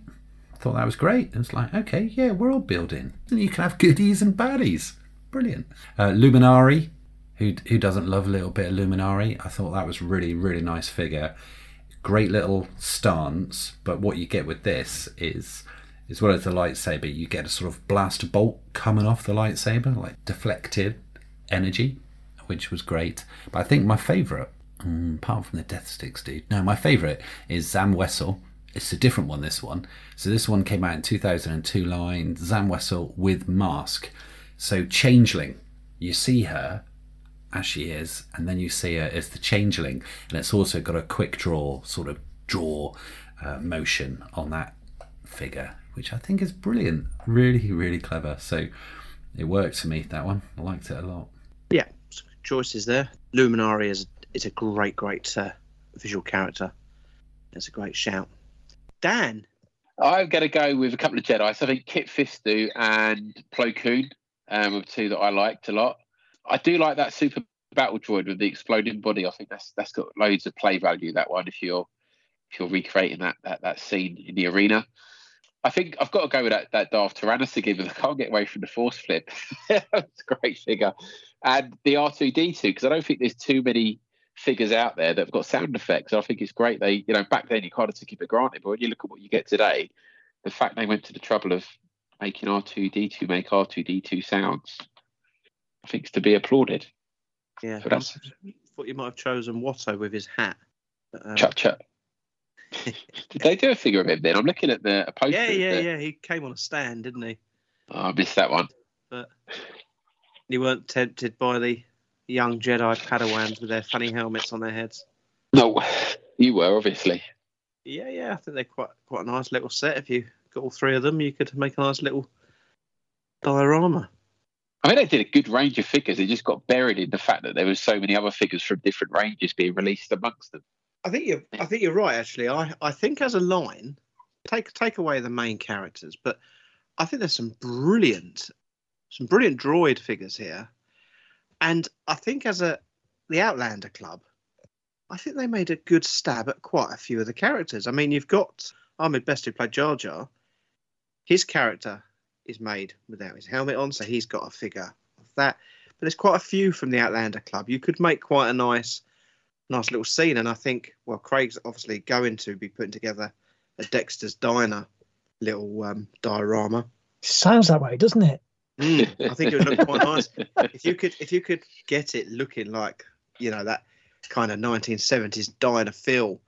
Thought that was great. It's like, okay, yeah, world building. And you can have goodies and baddies. Brilliant. Uh, Luminara, who who doesn't love a little bit of Luminara? I thought that was really really nice figure. Great little stance, but what you get with this is as well as the lightsaber, you get a sort of blast bolt coming off the lightsaber, like deflected energy, which was great. But I think my favourite, mm, apart from the death sticks, dude, no, my favourite is Zam Wesell. It's a different one, this one. So this one came out in 2002 line, Zam Wesell with mask. So Changeling, you see her as she is, and then you see her as the Changeling, and it's also got a quick draw, sort of draw uh, motion on that figure, which I think is brilliant. Really, really clever. So it worked for me, that one. I liked it a lot. Yeah, choices there. Luminara is is a great, great uh, visual character. That's a great shout. Dan, I'm going to go with a couple of Jedi. So I think Kit Fisto and Plo Koon um, were two that I liked a lot. I do like that super battle droid with the exploding body. I think that's that's got loads of play value. That one, if you're if you're recreating that that, that scene in the arena. I think I've got to go with that, that Darth Tyrannus again, I can't get away from the Force flip. That's a great figure. And the R2D2, because I don't think there's too many figures out there that have got sound effects. I think it's great. They, you know, back then you kind of took it for granted, but when you look at what you get today, the fact they went to the trouble of making R2D2 make R2D2 sounds, I think is to be applauded. yeah, So that's I thought you might have chosen Watto with his hat. But, um, Chuck Chuck. Did they do a figure of him then? I'm looking at the a poster. yeah, yeah, there. yeah. He came on a stand, didn't he? Oh, I missed that one. But you weren't tempted by the young Jedi Padawans with their funny helmets on their heads. No, you were obviously. Yeah, yeah. I think they're quite quite a nice little set. If you got all three of them, you could make a nice little diorama. I mean, they did a good range of figures. They just got buried in the fact that there was so many other figures from different ranges being released amongst them. I think you're I think you're right actually. I, I think as a line, take take away the main characters, but I think there's some brilliant some brilliant droid figures here. And I think as a the Outlander Club, I think they made a good stab at quite a few of the characters. I mean, you've got Ahmed Best who played Jar Jar. His character is made without his helmet on, so he's got a figure of that. But there's quite a few from the Outlander Club. You could make quite a nice nice little scene. And I think, well, Craig's obviously going to be putting together a Dexter's Diner little um, diorama. Sounds that way, doesn't it? Mm, I think it would look quite nice if you could if you could get it looking like you know that kind of 1970s diner feel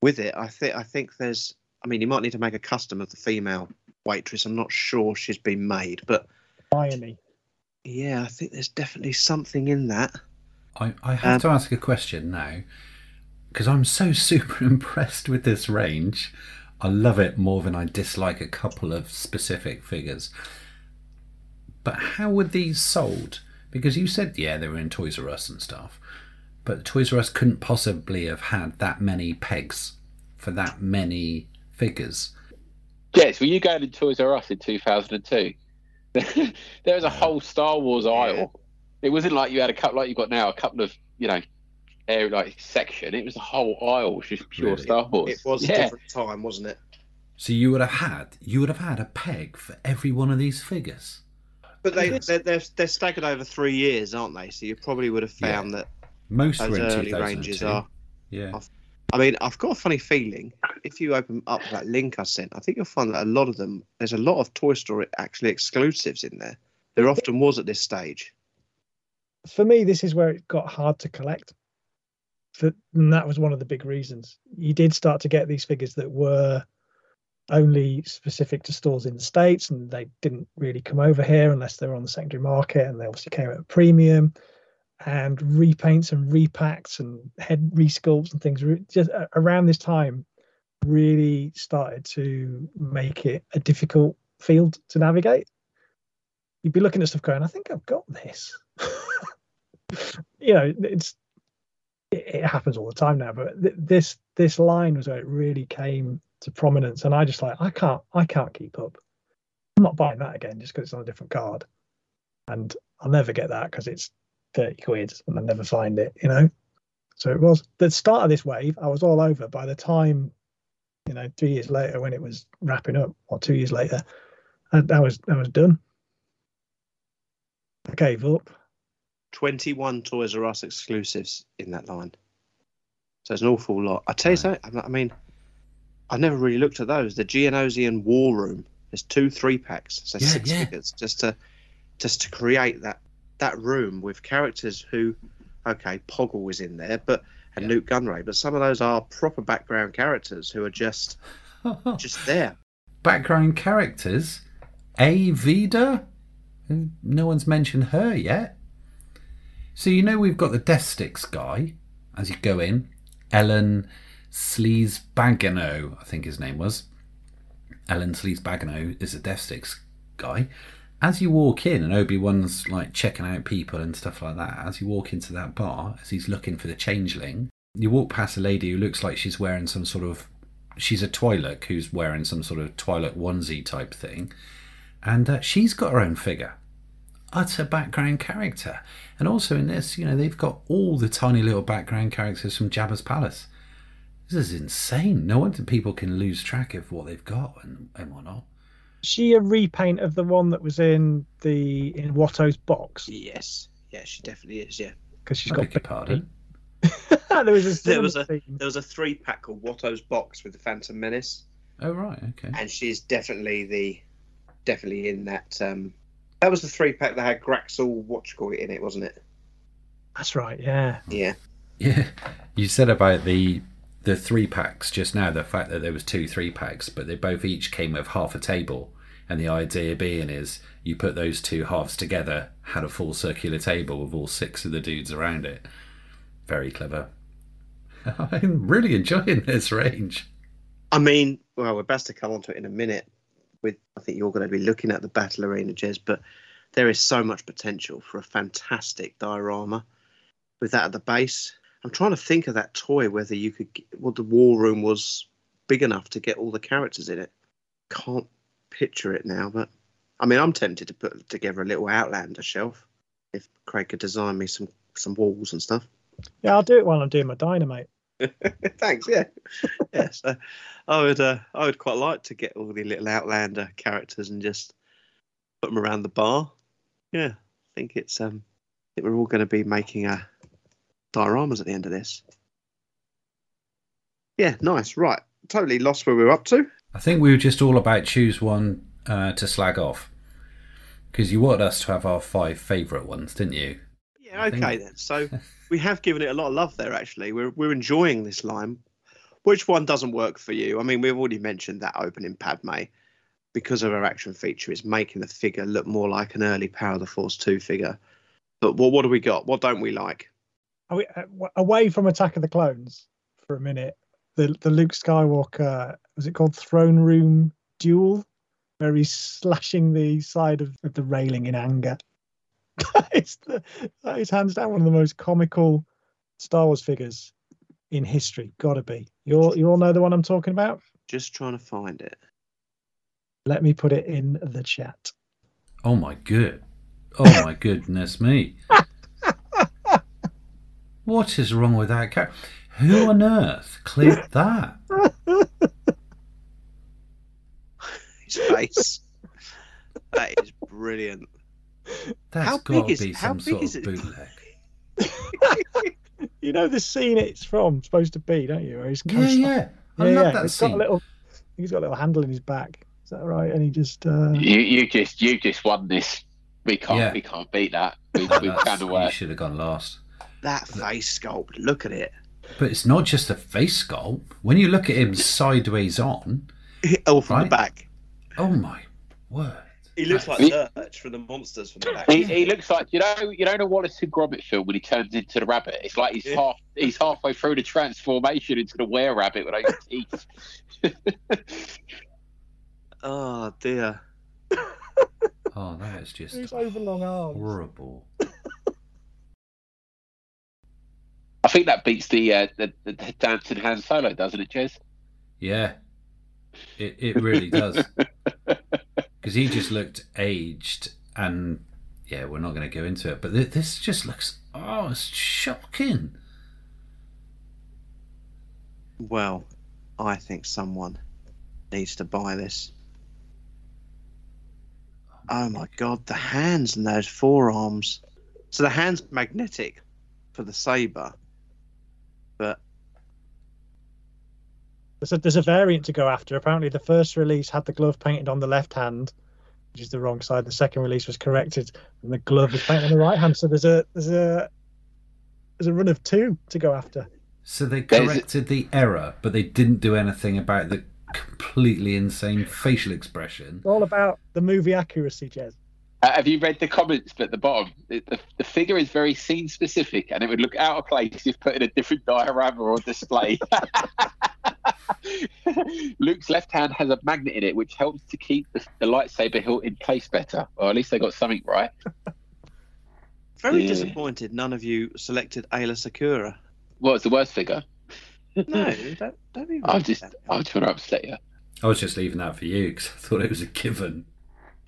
with it. I think I think there's. I mean, you might need to make a custom of the female waitress. I'm not sure she's been made, but Miami. yeah, I think there's definitely something in that. I, I have Um, to ask a question now because I'm so super impressed with this range. I love it more than I dislike a couple of specific figures. But how were these sold? Because you said, yeah, they were in Toys R Us and stuff. But Toys R Us couldn't possibly have had that many pegs for that many figures. Yes, were you going to Toys R Us in 2002? there was a whole Star Wars aisle. It wasn't like you had a couple like you've got now, a couple of you know, area like section. It was a whole aisle, was just pure Really? Star Wars. It was a different time, wasn't it? So you would have had you would have had a peg for every one of these figures. But they they're, they're they're staggered over three years, aren't they? So you probably would have found that Most those early ranges are. Yeah. I mean, I've got a funny feeling if you open up that link I sent, I think you'll find that a lot of them, there's a lot of Toy Story actually exclusives in there. There often was at this stage. For me, this is where it got hard to collect. For, and that was one of the big reasons. You did start to get these figures that were only specific to stores in the States and they didn't really come over here unless they were on the secondary market and they obviously came at a premium. And repaints and repacks and head resculpts and things just around this time really started to make it a difficult field to navigate. You'd be looking at stuff going, I think I've got this. you know, it's it, happens all the time now, but th- this this line was where it really came to prominence, and I just like I can't I can't keep up. I'm not buying that again just because it's on a different card, and I'll never get that because it's thirty quid and I never find it. You know, so it was the start of this wave. I was all over by the time, you know, three years later when it was wrapping up, or two years later, uh, I, I was I was done. I gave up. 21 Toys R Us exclusives in that line. So it's an awful lot. I tell you something, I mean, I never really looked at those. The Geonosian War Room, there's two three packs, so Yeah, six yeah. figures, just to just to create that that room with characters who, okay, Poggle was in there, but and Nute Gunray, but some of those are proper background characters who are just just there. Background characters. A Vida? No one's mentioned her yet. So you know we've got the Death Sticks guy as you go in. Elan Sleaze-Bagano, I think his name was. Elan Sleazebaggano is a Death Sticks guy. As you walk in, and Obi Wan's like checking out people and stuff like that. As you walk into that bar, as he's looking for the changeling, you walk past a lady who looks like she's wearing some sort of she's a Twi'lek who's wearing some sort of Twi'lek onesie type thing, and uh, she's got her own figure, utter background character. And also in this, you know, they've got all the tiny little background characters from Jabba's palace. This is insane. No wonder people can lose track of what they've got and, and whatnot. Is she a repaint of the one that was in the in Watto's box? Yes. Yeah, she definitely is. Yeah. Because she's I got beg your pardon. there was a There was a scene. there was a three pack called Watto's Box with the Phantom Menace, Oh right, okay. and she's definitely the definitely in that. um That was the three pack that had Graxel what you it in it, wasn't it? That's right. Yeah. Yeah. Yeah, you said about the the three packs just now. The fact that there was two three packs, but they both each came with half a table, and the idea being is you put those two halves together, had a full circular table with all six of the dudes around it. Very clever. I'm really enjoying this range. I mean, well, we're best to come on to it in a minute. With I think you're going to be looking at the battle arena, Jez, but there is so much potential for a fantastic diorama with that at the base. I'm trying to think of that toy whether you could, get, well, the war room was big enough to get all the characters in it. Can't picture it now, but I mean, I'm tempted to put together a little Outlander shelf if Craig could design me some some walls and stuff. Yeah, I'll do it while I'm doing my dynamite. Thanks. Yeah, yeah. So I would, uh, I would quite like to get all the little Outlander characters and just put them around the bar. Yeah, I think it's. Um, I think we're all going to be making uh, dioramas at the end of this. Yeah, nice. Right, totally lost where we were up to. I think we were just all about choose one uh, to slag off because you wanted us to have our five favourite ones, didn't you? Yeah, okay then. So we have given it a lot of love there. Actually, we're we're enjoying this line. Which one doesn't work for you? I mean, we've already mentioned that opening Padme because of her action feature is making the figure look more like an early Power of the Force two figure. But what what do we got? What don't we like? Are we, uh, away from Attack of the Clones for a minute. The the Luke Skywalker was it called Throne Room Duel, where he's slashing the side of, of the railing in anger. that, is the, that is hands down one of the most comical Star Wars figures in history. Gotta be. You all you all know the one I'm talking about. Just trying to find it. Let me put it in the chat. Oh my good. Oh my goodness me. What is wrong with that character? Who on earth cleared that? His face. that is brilliant. That's How got big to is- be how some big sort is of it? bootleg. You know the scene it's from, supposed to be, don't you? Where he's Yeah, yeah. I love that It's got a little. He's got a little handle in his back. Is that right? And he just. Uh, You you just you just won this. We can't Yeah. we can't beat that. We we found That's- a you should have gone last. That face sculpt. Look at it. But it's not just a face sculpt. When you look at him sideways on, Oh, from Right. the back. oh my word. He looks like He- Lurch from the monsters from the back. He, he looks like you know you know the Wallace and Gromit film when he turns into the rabbit. It's like he's Yeah. half he's halfway through the transformation into the were rabbit with those teeth. Oh dear. Oh, that is just These overlong arms. horrible. I think that beats the uh, the, the, the dancing Han Solo, doesn't it, Jez? Yeah, it it really does. Because he just looked aged, and yeah, we're not going to go into it. But th- this just looks oh, it's shocking. Well, I think someone needs to buy this. Oh my god, the hands and those forearms. So the hands magnetic for the saber, but There's a, there's a variant to go after. Apparently, the first release had the glove painted on the left hand, which is the wrong side. The second release was corrected, and the glove was painted on the right hand. So there's a there's a there's a run of two to go after. So they corrected the error, but they didn't do anything about the completely insane facial expression. It's all about the movie accuracy, Jez. Uh, have you read the comments at the bottom? The, the, the figure is very scene specific, and it would look out of place if put in a different diorama or display. Luke's left hand has a magnet in it, which helps to keep the, the lightsaber hilt in place better, or at least they got something right. very Yeah. disappointed none of you selected Aayla Secura. What's the worst figure? No, don't, don't even. I'll just, I'll try to upset you. I was just leaving that for you because I thought it was a given.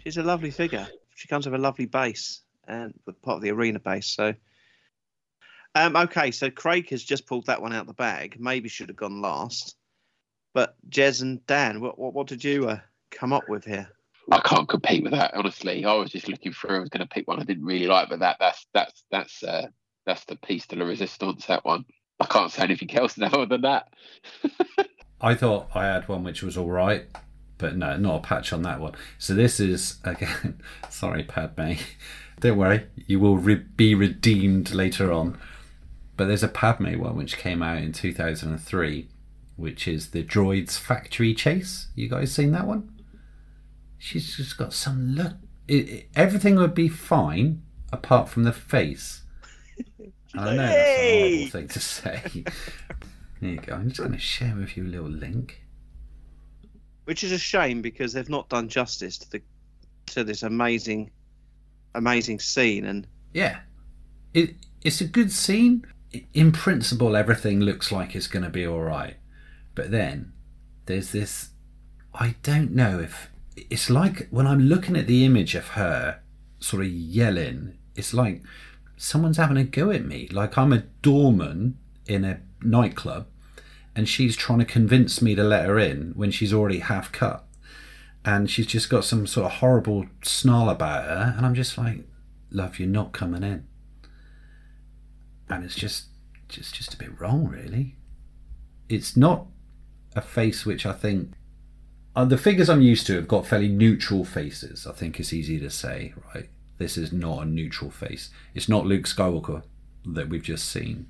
She's a lovely figure. She comes with a lovely base and part of the arena base. So, um, okay, so Craig has just pulled that one out the bag. Maybe should have gone last. But Jez and Dan, what what, what did you uh, come up with here? I can't compete with that, honestly. I was just looking through. I was going to pick one I didn't really like, but that that's that's that's uh, that's the piece de la resistance. That one. I can't say anything else now other than that. I thought I had one which was all right, but no, not a patch on that one. So this is again. sorry, Padme. Don't worry, you will re- be redeemed later on. But there's a Padme one which came out in 2003, which is the Droids Factory Chase. You guys seen that one? She's just got some look. It, it- everything would be fine apart from the face. And I know that's a horrible thing to say. there you go. I'm just going to share with you a little link. Which is a shame because they've not done justice to the to this amazing, amazing scene. And Yeah, it it's a good scene. In principle, everything looks like it's going to be all right, but then there's this. I don't know if it's like when I'm looking at the image of her, sort of yelling. It's like someone's having a go at me. Like I'm a doorman in a nightclub, and she's trying to convince me to let her in when she's already half cut. And she's just got some sort of horrible snarl about her and i'm just like love you're not coming in. And it's just just just a bit wrong really. It's not a face which i think uh, the figures i'm used to have got fairly neutral faces i think it's easy to say right? This is not a neutral face. It's not luke skywalker that we've just seen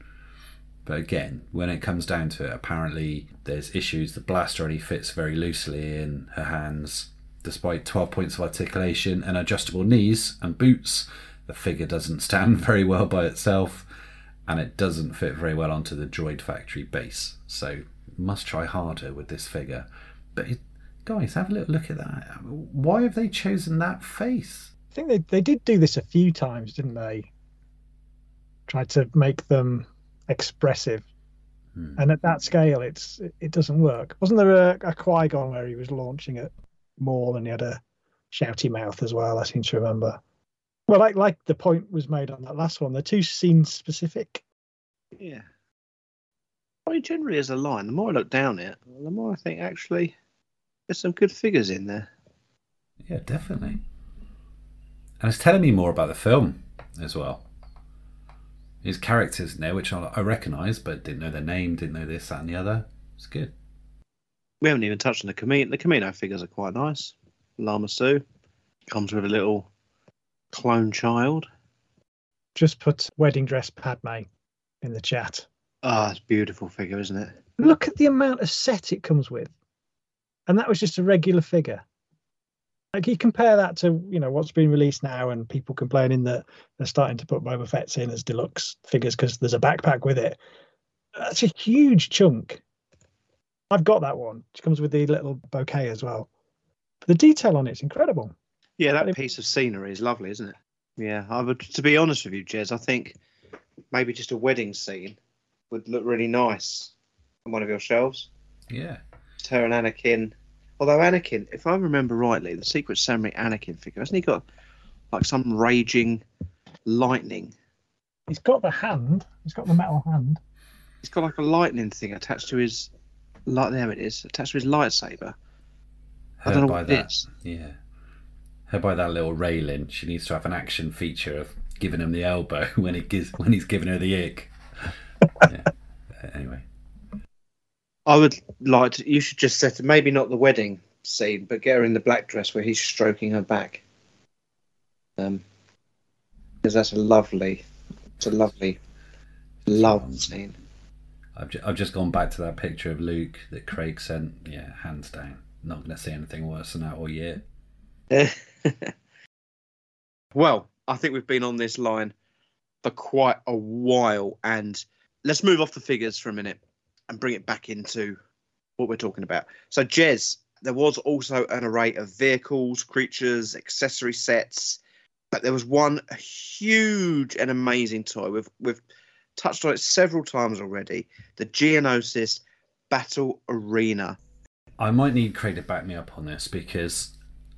but again, when it comes down to it, apparently there's issues. The blaster only fits very loosely in her hands. Despite 12 points of articulation and adjustable knees and boots, the figure doesn't stand very well by itself and it doesn't fit very well onto the Droid Factory base. So, must try harder with this figure. But it, guys, have a little look at that. Why have they chosen that face? I think they, they did do this a few times, didn't they? Tried to make them expressive. Hmm. And at that scale, it's it, it doesn't work. Wasn't there a, a Qui Gon where he was launching at Maul and he had a shouty mouth as well? I seem to remember. Well, like like the point was made on that last one, they're too scene specific. yeah, I mean, generally as a line, the more I look down it, the more I think actually there's some good figures in there. Yeah, definitely. And it's telling me more about the film as well. His characters in there, which I, I recognise, but didn't know their name, didn't know this, that, and the other. It's good. We haven't even touched on the Kamino. The Kamino figures are quite nice. Lama Su comes with a little clone child. Just put wedding dress Padme in the chat. Ah, it's a beautiful figure, isn't it? Look at the amount of set it comes with, and that was just a regular figure. Like you compare that to you know what's been released now, and people complaining that they're starting to put Boba Fett's in as deluxe figures because there's a backpack with it. That's a huge chunk. I've got that one. It comes with the little bouquet as well. The detail on it's incredible. Yeah, that piece of scenery is lovely, isn't it? Yeah, I would. To be honest with you, Jez, I think maybe just a wedding scene would look really nice on one of your shelves. Yeah. Just her and Anakin. Although Anakin, if I remember rightly, the Secret Ceremony Anakin figure hasn't he got like some raging lightning? He's got the hand. He's got the metal hand. He's got like a lightning thing attached to his. Like there it is, attached to his lightsaber. I don't know by what that, it is. Yeah. Her by that little railing. She needs to have an action feature of giving him the elbow when he gives when he's giving her the ick. yeah. Anyway. I would like to. You should just set maybe not the wedding scene, but get her in the black dress where he's stroking her back. Um, because that's a lovely, it's a lovely, love scene. I've, ju- I've just gone back to that picture of Luke that Craig sent. Yeah, hands down. Not going to see anything worse than that all year. well, I think we've been on this line for quite a while, and let's move off the figures for a minute and bring it back into what we're talking about. So, Jez, there was also an array of vehicles, creatures, accessory sets, but there was one huge and amazing toy We've touched on it several times already. The Geonosis Battle Arena. I might need Craig to back me up on this because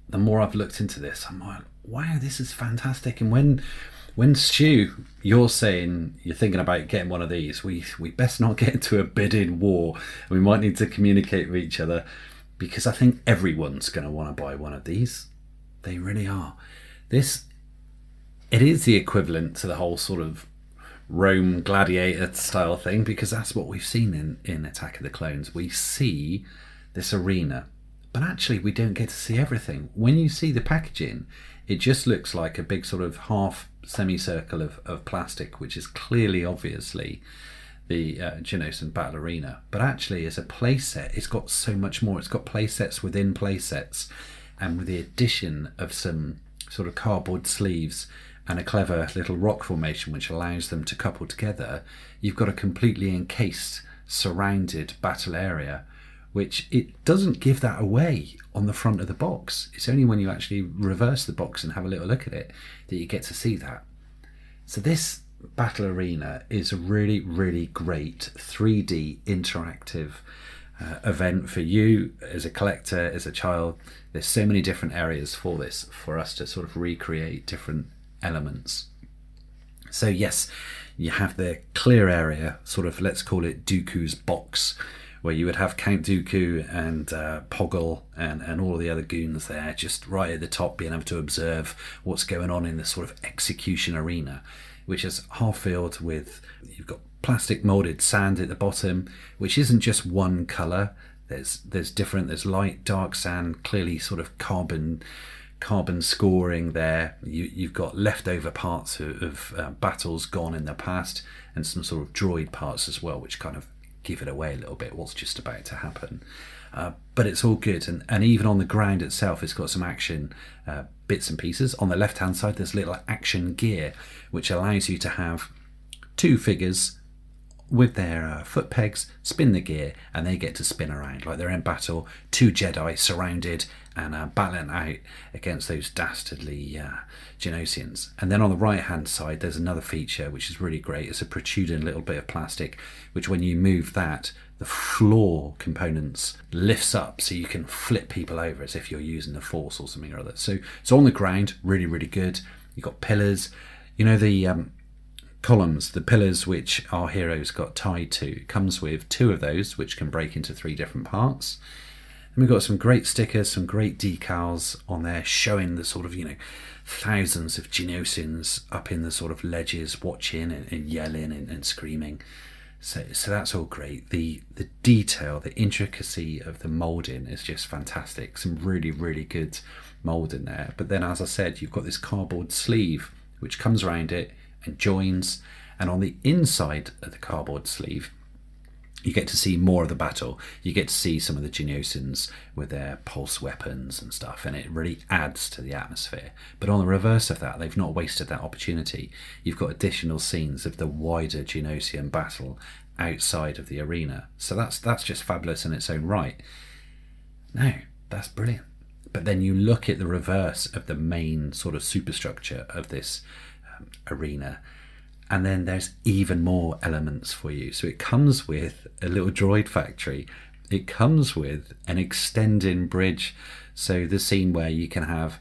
the more I've looked into this, I'm like, wow, this is fantastic. And when when Stu, you're saying you're thinking about getting one of these, we we best not get into a bidding war. We might need to communicate with each other because I think everyone's going to want to buy one of these. They really are. This it is the equivalent to the whole sort of Rome gladiator style thing because that's what we've seen in, in Attack of the Clones. We see this arena, but actually we don't get to see everything. When you see the packaging, it just looks like a big sort of half semicircle of, of plastic, which is clearly, obviously, the uh, Battle Arena. But actually, as a playset, it's got so much more. It's got playsets within playsets, and with the addition of some sort of cardboard sleeves and a clever little rock formation which allows them to couple together, you've got a completely encased, surrounded battle area, which it doesn't give that away on the front of the box. It's only when you actually reverse the box and have a little look at it that you get to see that. So this battle arena is a really, really great 3D interactive uh, event for you as a collector, as a child. There's so many different areas for this for us to sort of recreate different elements. So, yes, you have the clear area, sort of let's call it Dooku's box, where you would have Count Dooku and uh, Poggle and, and all the other goons there, just right at the top, being able to observe what's going on in this sort of execution arena, which is half filled with you've got plastic molded sand at the bottom, which isn't just one color. There's there's different. There's light, dark sand, clearly sort of carbon carbon scoring there. You, have got leftover parts of, of uh, battles gone in the past, and some sort of droid parts as well, which kind of give it away a little bit. What's just about to happen, uh, but it's all good. And and even on the ground itself, it's got some action uh, bits and pieces. On the left hand side, there's little action gear, which allows you to have two figures with their uh, foot pegs, spin the gear, and they get to spin around like they're in battle. Two Jedi surrounded and uh, battling out against those dastardly Geonosians. And then on the right hand side, there's another feature which is really great. It's a protruding little bit of plastic, which when you move that, the floor components lifts up so you can flip people over as if you're using the force or something or other. So it's on the ground, really, really good. You've got pillars. You know the um, columns, the pillars which our heroes got tied to, comes with two of those, which can break into three different parts. And we've got some great stickers, some great decals on there showing the sort of, you know, thousands of Geonosians up in the sort of ledges watching and, and yelling and, and, screaming. So, so that's all great. The the detail, the intricacy of the moulding is just fantastic. Some really, really good moulding there. But then, as I said, you've got this cardboard sleeve which comes around it and joins. And on the inside of the cardboard sleeve, you get to see more of the battle. You get to see some of the Geonosians with their pulse weapons and stuff, and it really adds to the atmosphere. But on the reverse of that, they've not wasted that opportunity. You've got additional scenes of the wider Geonosian battle outside of the arena. So that's that's just fabulous in its own right. No, that's brilliant. But then you look at the reverse of the main sort of superstructure of this um, arena. And then there's even more elements for you. So it comes with a little droid factory. It comes with an extending bridge. So the scene where you can have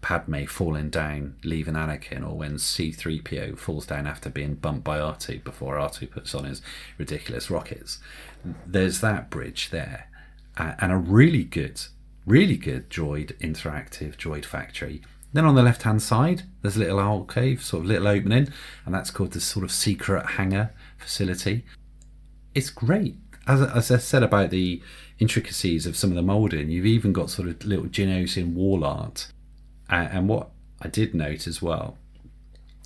Padme falling down, leaving Anakin, or when C3PO falls down after being bumped by R2 before R2 puts on his ridiculous rockets. There's that bridge there. and a really good, really good droid interactive droid factory then on the left hand side, there's a little alcove, sort of little opening, and that's called the sort of secret hangar facility. It's great. As, as I said about the intricacies of some of the moulding, you've even got sort of little Geonosian wall art. And, and what I did note as well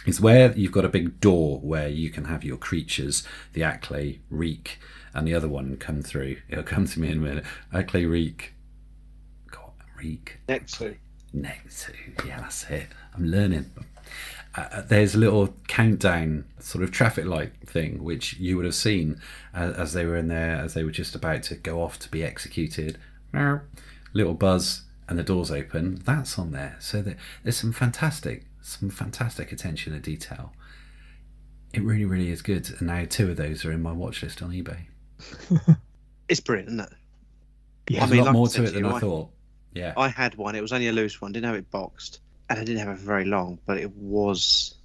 is where you've got a big door where you can have your creatures, the Acklay, Reek, and the other one come through. It'll come to me in a minute. Acklay, Reek. God, Reek. Nexu. Next, to yeah, that's it. I'm learning. Uh, uh, there's a little countdown sort of traffic light thing which you would have seen as, as, they were in there as they were just about to go off to be executed little buzz and the doors open that's on there so there's some fantastic some fantastic attention to detail It really, really is good. And now two of those are in my watch list on eBay. It's brilliant, isn't it? Yeah, There's I mean, a lot like more to it than I I- thought. Yeah. I had one. It was only a loose one. Didn't have it boxed, and I didn't have it for very long. But it was,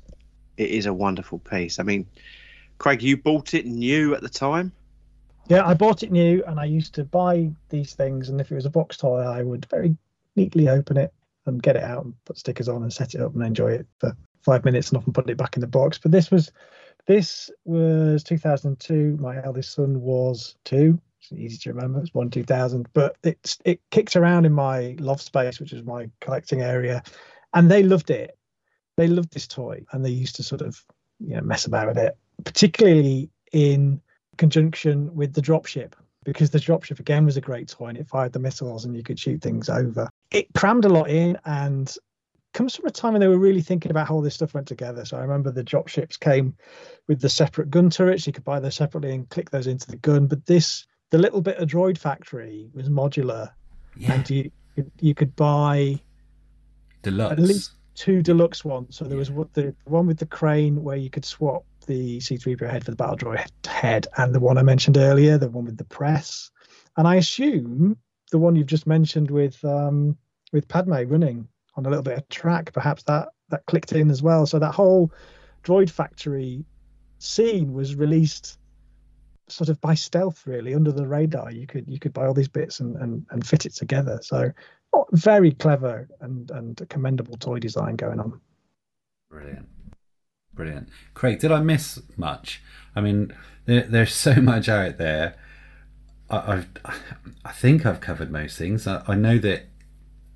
it is a wonderful piece. I mean, Craig, you bought it new at the time. Yeah, I bought it new, and I used to buy these things. And if it was a box toy, I would very neatly open it and get it out and put stickers on and set it up and enjoy it for five minutes and often put it back in the box. But this was, this was 2002. My eldest son was two. It's easy to remember. It's one 2000, but it it kicked around in my loft space, which is my collecting area, and they loved it. They loved this toy, and they used to sort of you know mess about with it, particularly in conjunction with the dropship because the dropship again was a great toy and it fired the missiles and you could shoot things over. It crammed a lot in and comes from a time when they were really thinking about how all this stuff went together. So I remember the dropships came with the separate gun turrets. You could buy those separately and click those into the gun. But this, the little bit of Droid Factory was modular, yeah. and you you could buy Deluxe. at least two deluxe ones. So there was what the one with the crane where you could swap the C3PO head for the battle droid head, and the one I mentioned earlier, the one with the press. And I assume the one you've just mentioned with um, with Padme running on a little bit of track, perhaps that that clicked in as well. So that whole droid factory scene was released sort of by stealth, really under the radar. You could you could buy all these bits and and, and fit it together. So oh, very clever and and commendable toy design going on. Brilliant. Brilliant. Craig, did I miss much? I mean, there, there's so much out there. I, I've, I think I've covered most things. I, I know that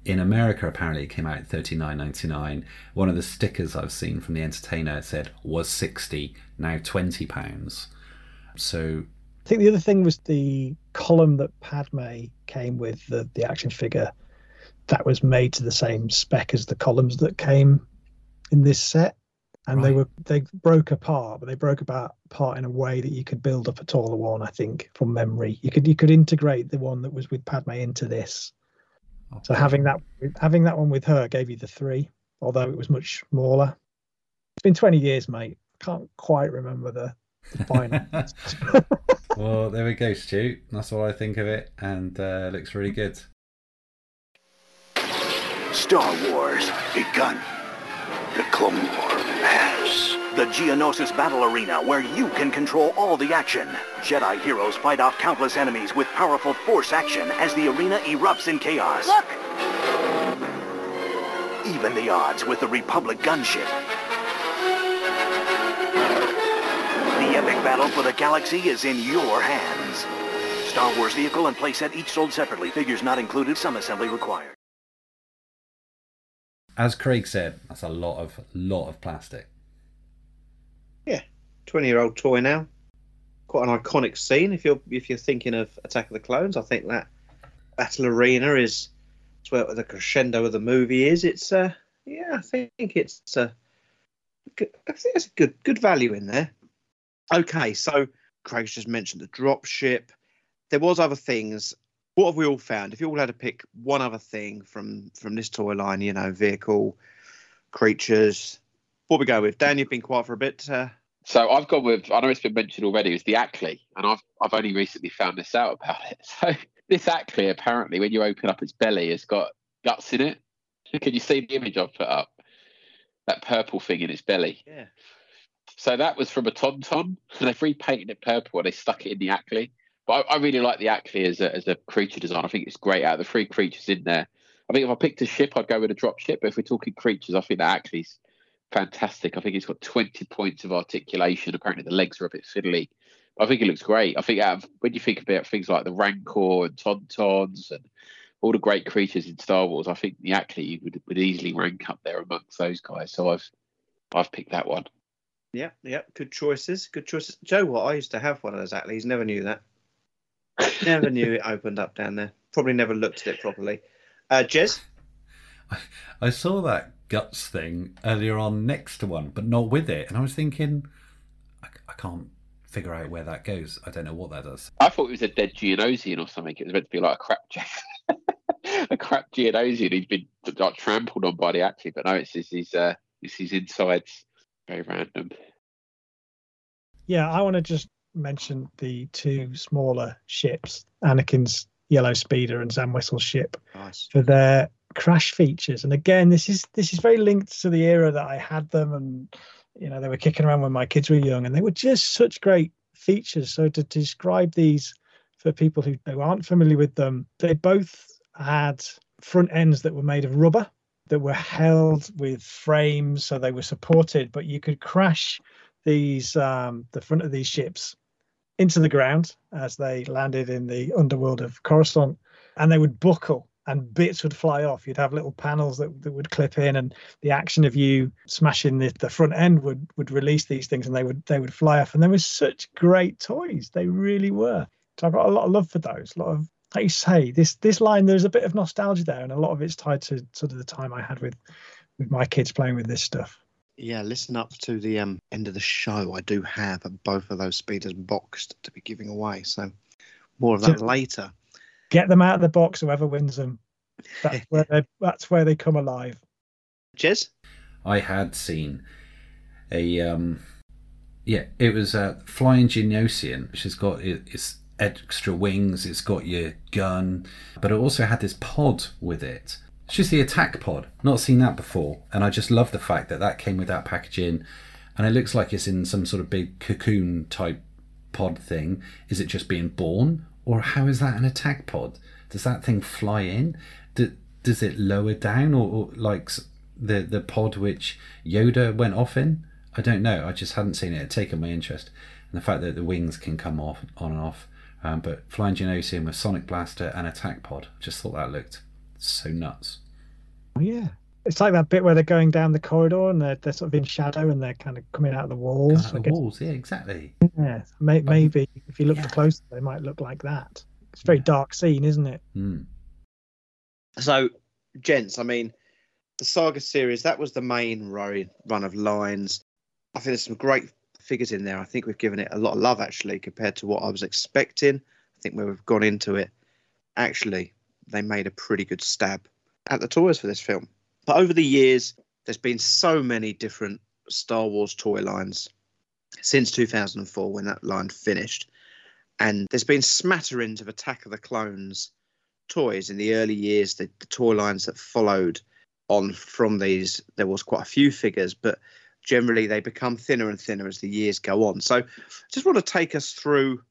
in America, apparently, it came out at thirty nine ninety nine. One of the stickers I've seen from the entertainer said was sixty, now twenty pounds. So I think the other thing was the column that Padme came with the the action figure that was made to the same spec as the columns that came in this set. And they were they broke apart but they broke about apart in a way that you could build up a taller one i think from memory. You could you could integrate the one that was with padme into this. So having that having that one with her gave you the three although it was much smaller. It's been 20 years mate. Can't quite remember the, the well, there we go, Stu. That's what I think of it, and uh, looks really good. Star Wars begun. The Clone War has. The Geonosis Battle Arena, where you can control all the action. Jedi heroes fight off countless enemies with powerful force action as the arena erupts in chaos. Look! Even the odds with the Republic gunship. Epic battle for the galaxy is in your hands. Star Wars vehicle and playset each sold separately. Figures not included. Some assembly required. As Craig said, that's a lot of lot of plastic. Yeah, twenty-year-old toy now. Quite an iconic scene. If you're if you're thinking of Attack of the Clones, I think that battle arena is it's where the crescendo of the movie is. It's uh yeah, I think it's uh, good, I think it's a good good value in there. Okay, so Craig's just mentioned the drop ship. There was other things. What have we all found? If you all had to pick one other thing from from this toy line, you know, vehicle, creatures, what we go with? Dan, you've been quiet for a bit. Uh, So I've gone with I know it's been mentioned already. It's the Acklay, and I've I've only recently found this out about it. So this Acklay apparently, when you open up its belly, it's got guts in it. Can you see the image I've put up? That purple thing in its belly. Yeah. So that was from a Tauntaun, and they've repainted it purple and they stuck it in the Acklay. But I, I really like the Acklay as a, as a creature design. I think it's great out of the three creatures in there. I think if I picked a ship, I'd go with a drop ship. But if we're talking creatures, I think the Acklay's fantastic. I think it's got 20 points of articulation. Apparently, the legs are a bit fiddly. I think it looks great. I think of, when you think about things like the Rancor and Tauntauns and all the great creatures in Star Wars, I think the Acklay would, would easily rank up there amongst those guys. So I've I've picked that one. Yeah, yeah, good choices. Good choices. Joe, what I used to have one of those Acklays. Never knew that. Never knew it opened up down there. Probably never looked at it properly. Uh, Jez, I saw that guts thing earlier on next to one, but not with it, and I was thinking, I, I can't figure out where that goes. I don't know what that does. I thought it was a dead Geonosian or something. It was meant to be like a crap, a crap Geonosian. He's been like trampled on by the Acklay, but no, it's his, his uh, it's his insides. Very random. Yeah, I want to just mention the two smaller ships, Anakin's Yellow Speeder and Zam Wesell's ship, Nice. for their crash features. And again, this is this is very linked to the era that I had them, and you know they were kicking around when my kids were young, and they were just such great features. So to describe these for people who, who aren't familiar with them, they both had front ends that were made of rubber that were held with frames, so they were supported, but you could crash these um, the front of these ships into the ground as they landed in the underworld of Coruscant, and they would buckle and bits would fly off. You'd have little panels that, that would clip in, and the action of you smashing the, the front end would would release these things, and they would they would fly off. And they were such great toys. They really were. So I've got a lot of love for those. A lot of like you say, this this line there's a bit of nostalgia there, and a lot of it's tied to sort of the time I had with with my kids playing with this stuff. Yeah, listen up to the um, end of the show. I do have both of those speeders boxed to be giving away. So more of that So- later. Get them out of the box. Whoever wins them, that's where they that's where they come alive. Jez? I had seen a um yeah, it was a flying Geonosian, which has got it- its extra wings, it's got your gun, but it also had this pod with it. It's just the attack pod. Not seen that before, and I just love the fact that that came with that packaging, and it looks like it's in some sort of big cocoon type pod thing. Is it just being born, or how is that an attack pod? Does that thing fly in? Do, does it lower down, or, or like the the pod which Yoda went off in? I don't know. I just hadn't seen it. It had taken my interest, and the fact that the wings can come off on and off. Um, but flying Geonosian with Sonic Blaster and attack pod, just thought that looked so nuts. Oh, yeah. It's like that bit where they're going down the corridor and they're, they're sort of in shadow and they're kind of coming out of the walls. Out of the walls, yeah, exactly. Yeah, may, maybe if you look closer, they might look like that. It's a very dark scene, isn't it? Hmm. So, gents, I mean, the Saga series, that was the main run of lines. I think there's some great figures in there. I think we've given it a lot of love, actually, compared to what I was expecting. I think where we've gone into it, actually, they made a pretty good stab at the toys for this film. But over the years, there's been so many different Star Wars toy lines since 2004 when that line finished. And there's been smatterings of Attack of the Clones toys in the early years, the, the toy lines that followed on from these, there was quite a few figures, but generally they become thinner and thinner as the years go on. So I just want to take us through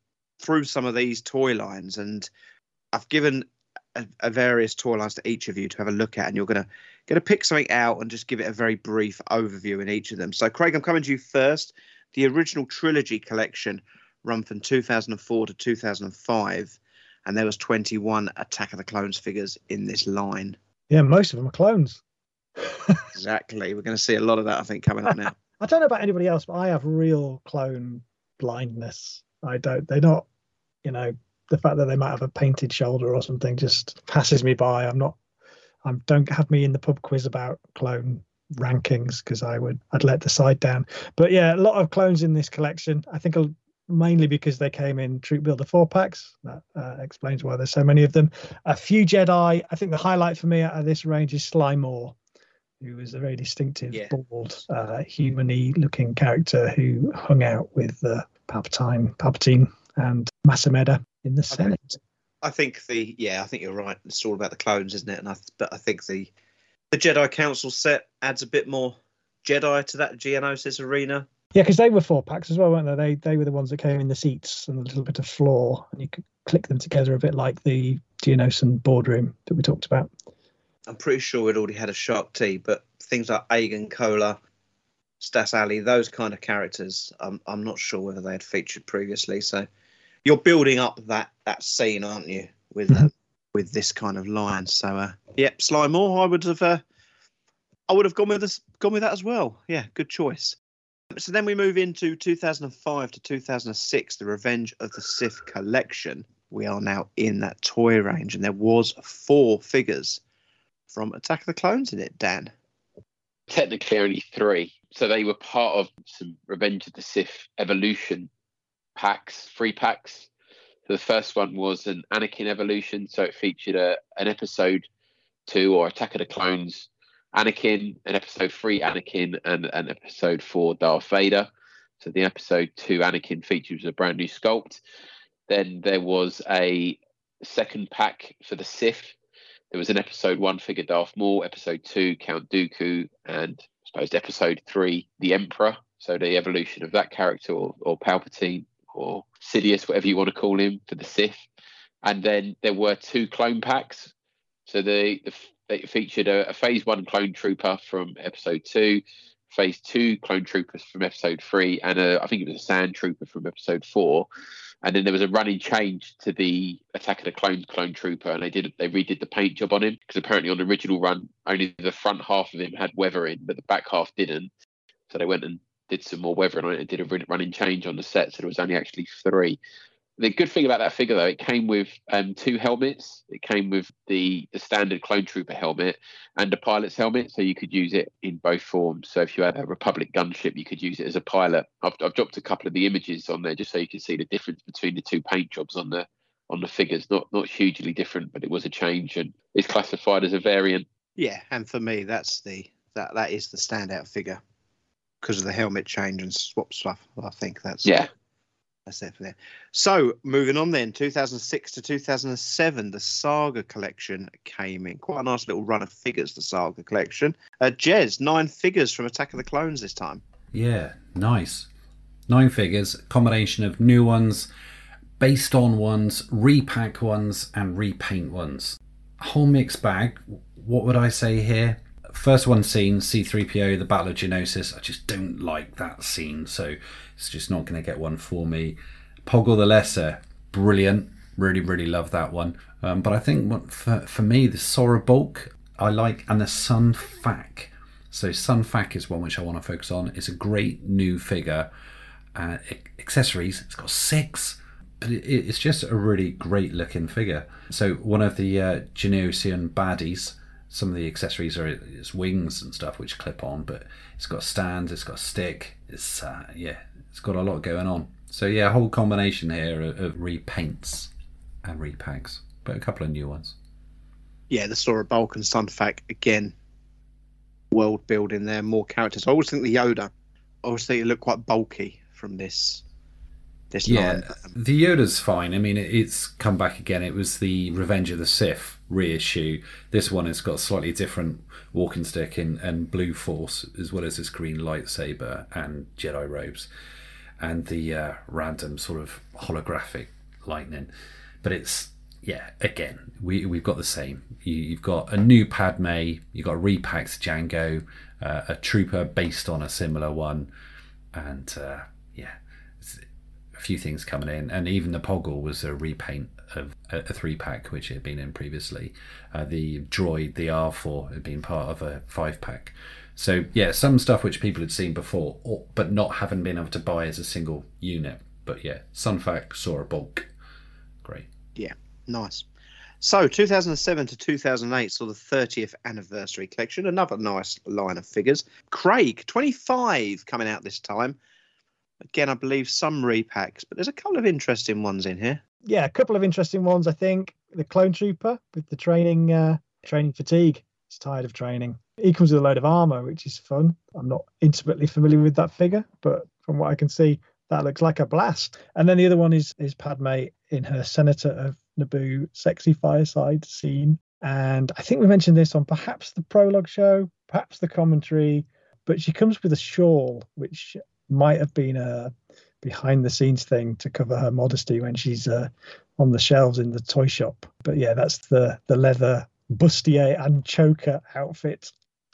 through some of these toy lines and I've given a, a various toy lines to each of you to have a look at and you're gonna gonna pick something out and just give it a very brief overview in each of them. So Craig, I'm coming to you first. The original trilogy collection run from 2004 to 2005 and there was 21 Attack of the Clones figures in this line. Yeah, most of them are clones. Exactly. We're going to see a lot of that, I think, coming up now. I don't know about anybody else, but I have real clone blindness. I don't. They're not. You know, the fact that they might have a painted shoulder or something just passes me by. I'm not. I don't have me in the pub quiz about clone rankings because I would. I'd let the side down. But yeah, a lot of clones in this collection. I think mainly because they came in Troop Builder four packs. That uh, explains why there's so many of them. A few Jedi. I think the highlight for me out of this range is Sly Moore who was a very distinctive, Yeah. bald, uh, human-y looking character who hung out with uh, Palpatine, Palpatine, and Mas Amedda in the Senate. I think the yeah, I think you're right. It's all about the clones, isn't it? And I but I think the the Jedi Council set adds a bit more Jedi to that Geonosis arena. Yeah, because they were four packs as well, weren't they? They they were the ones that came in the seats and a little bit of floor, and you could click them together a bit like the Geonosis boardroom that we talked about. I'm pretty sure we'd already had a Shaak Ti, but things like Agen Kolar, Stass Allie, those kind of characters, I'm I'm not sure whether they had featured previously. So you're building up that that scene, aren't you, with uh, with this kind of line? So uh, yep, Sly Moore, I would have uh, I would have gone with this gone with that as well. Yeah, good choice. So then we move into 2005 to 2006, the Revenge of the Sith collection. We are now in that toy range, and there was four figures from Attack of the Clones in it, Dan. technically only three. So they were part of some Revenge of the Sith evolution packs, free packs. So the first one was an Anakin evolution, so it featured a an episode two or Attack of the Clones Anakin, an episode three Anakin, and an episode four Darth Vader. So the episode two Anakin features a brand new sculpt. Then there was a second pack for the Sith. There was an episode one figure Darth Maul, episode two Count Dooku, and I suppose episode three the Emperor. So the evolution of that character, or, or Palpatine, or Sidious, whatever you want to call him, for the Sith. And then there were two clone packs. So they, they featured a, a Phase One clone trooper from Episode Two, Phase Two clone troopers from Episode Three, and a, I think it was a Sand Trooper from Episode Four. And then there was a running change to the Attack of the Clones clone trooper, and they did they redid the paint job on him because apparently on the original run only the front half of him had weathering, but the back half didn't. So they went and did some more weathering on it and did a running change on the set, so there was only actually three. The good thing about that figure, though, it came with um, two helmets. It came with the, the standard clone trooper helmet and a pilot's helmet, so you could use it in both forms. So if you had a Republic gunship, you could use it as a pilot. I've, I've dropped a couple of the images on there just so you can see the difference between the two paint jobs on the on the figures. Not not hugely different, but it was a change and it's classified as a variant. Yeah, and for me, that's the that that is the standout figure because of the helmet change and swap stuff. I think that's yeah. That's it for there. So moving on then, 2006 to 2007, the Saga collection came in. Quite a nice little run of figures, the Saga collection. Uh, Jez, nine figures from Attack of the Clones this time. Yeah, nice. Nine figures, combination of new ones, based on ones, repack ones, and repaint ones. Whole mixed bag. What would I say here? First one scene, C3PO, the Battle of Geonosis. I just don't like that scene, so it's just not going to get one for me. Poggle the Lesser, brilliant. Really, really love that one. Um, but I think what, for, for me, the Sora Bulq, I like, and the Sun Fac. So Sun Fac is one which I want to focus on. It's a great new figure. Uh, accessories, it's got six, but it, it's just a really great looking figure. So one of the uh, Geonosian baddies some of the accessories are its wings and stuff which clip on, but it's got stands, it's got a stick. It's uh, yeah, it's got a lot going on. So yeah, a whole combination here of, of repaints and repacks, but a couple of new ones. Yeah, the Sora Bulq and Sunfac again. World building there, more characters. I always think the Yoda. I always think it looked quite bulky from this this yeah, line. the Yoda's fine. I mean, it's come back again. It was the Revenge of the Sith reissue. This one has got a slightly different walking stick and, and blue force, as well as this green lightsaber and Jedi robes, and the uh, random sort of holographic lightning. But it's yeah, again, we we've got the same. You, have got a new Padme, you've got a repacked Jango, uh, a trooper based on a similar one, and uh, yeah, a few things coming in, and even the Poggle was a repaint of a, three pack which it had been in previously. Uh, the droid, the R4, had been part of a five pack. So yeah, some stuff which people had seen before, or, but not having been able to buy as a single unit. But yeah, Sunfac Sora Bulq. Great. Yeah, nice. So 2007 to 2008 saw the 30th anniversary collection. Another nice line of figures. Craig, 25 coming out this time. Again, I believe some repacks, but there's a couple of interesting ones in here yeah, a couple of interesting ones. I think the clone trooper with the training uh, training fatigue. He's tired of training. He comes with a load of armor, which is fun. I'm not intimately familiar with that figure, but from what I can see, that looks like a blast. And then the other one is is Padme in her Senator of Naboo sexy fireside scene. And I think we mentioned this on perhaps the prologue show, perhaps the commentary, but she comes with a shawl, which might have been a behind the scenes thing to cover her modesty when she's uh, on the shelves in the toy shop. But yeah, that's the the leather bustier and choker outfit.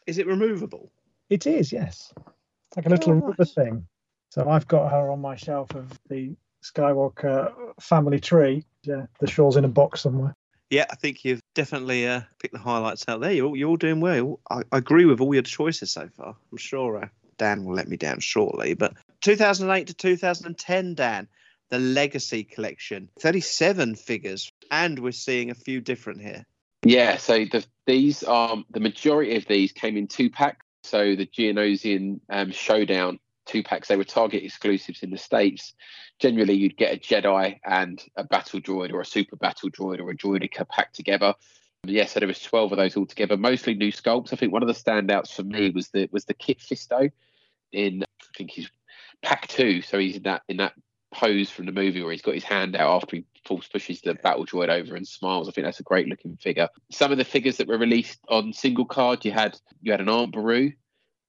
Is it removable? It is, yes. It's like a little oh, rubber thing. So I've got her on my shelf of the Skywalker family tree. Yeah, the shawl's in a box somewhere. Yeah, I think you've definitely uh, picked the highlights out there. You're, you're all doing well. I, I, agree with all your choices so far. I'm sure uh, Dan will let me down shortly. But 2008 to 2010, Dan, the Legacy Collection, 37 figures, and we're seeing a few different here. Yeah, so the, these are the majority of these came in two packs. So the Geonosian um, Showdown two packs, they were Target exclusives in the States. Generally, you'd get a Jedi and a battle droid or a super battle droid or a droideka packed together. Yeah, so there was 12 of those all together, mostly new sculpts. I think one of the standouts for me was the was the Kit Fisto in I think he's Pack Two, so he's in that in that pose from the movie where he's got his hand out after he force pushes the battle droid over and smiles. I think that's a great looking figure. Some of the figures that were released on single card, you had you had an Aunt Beru.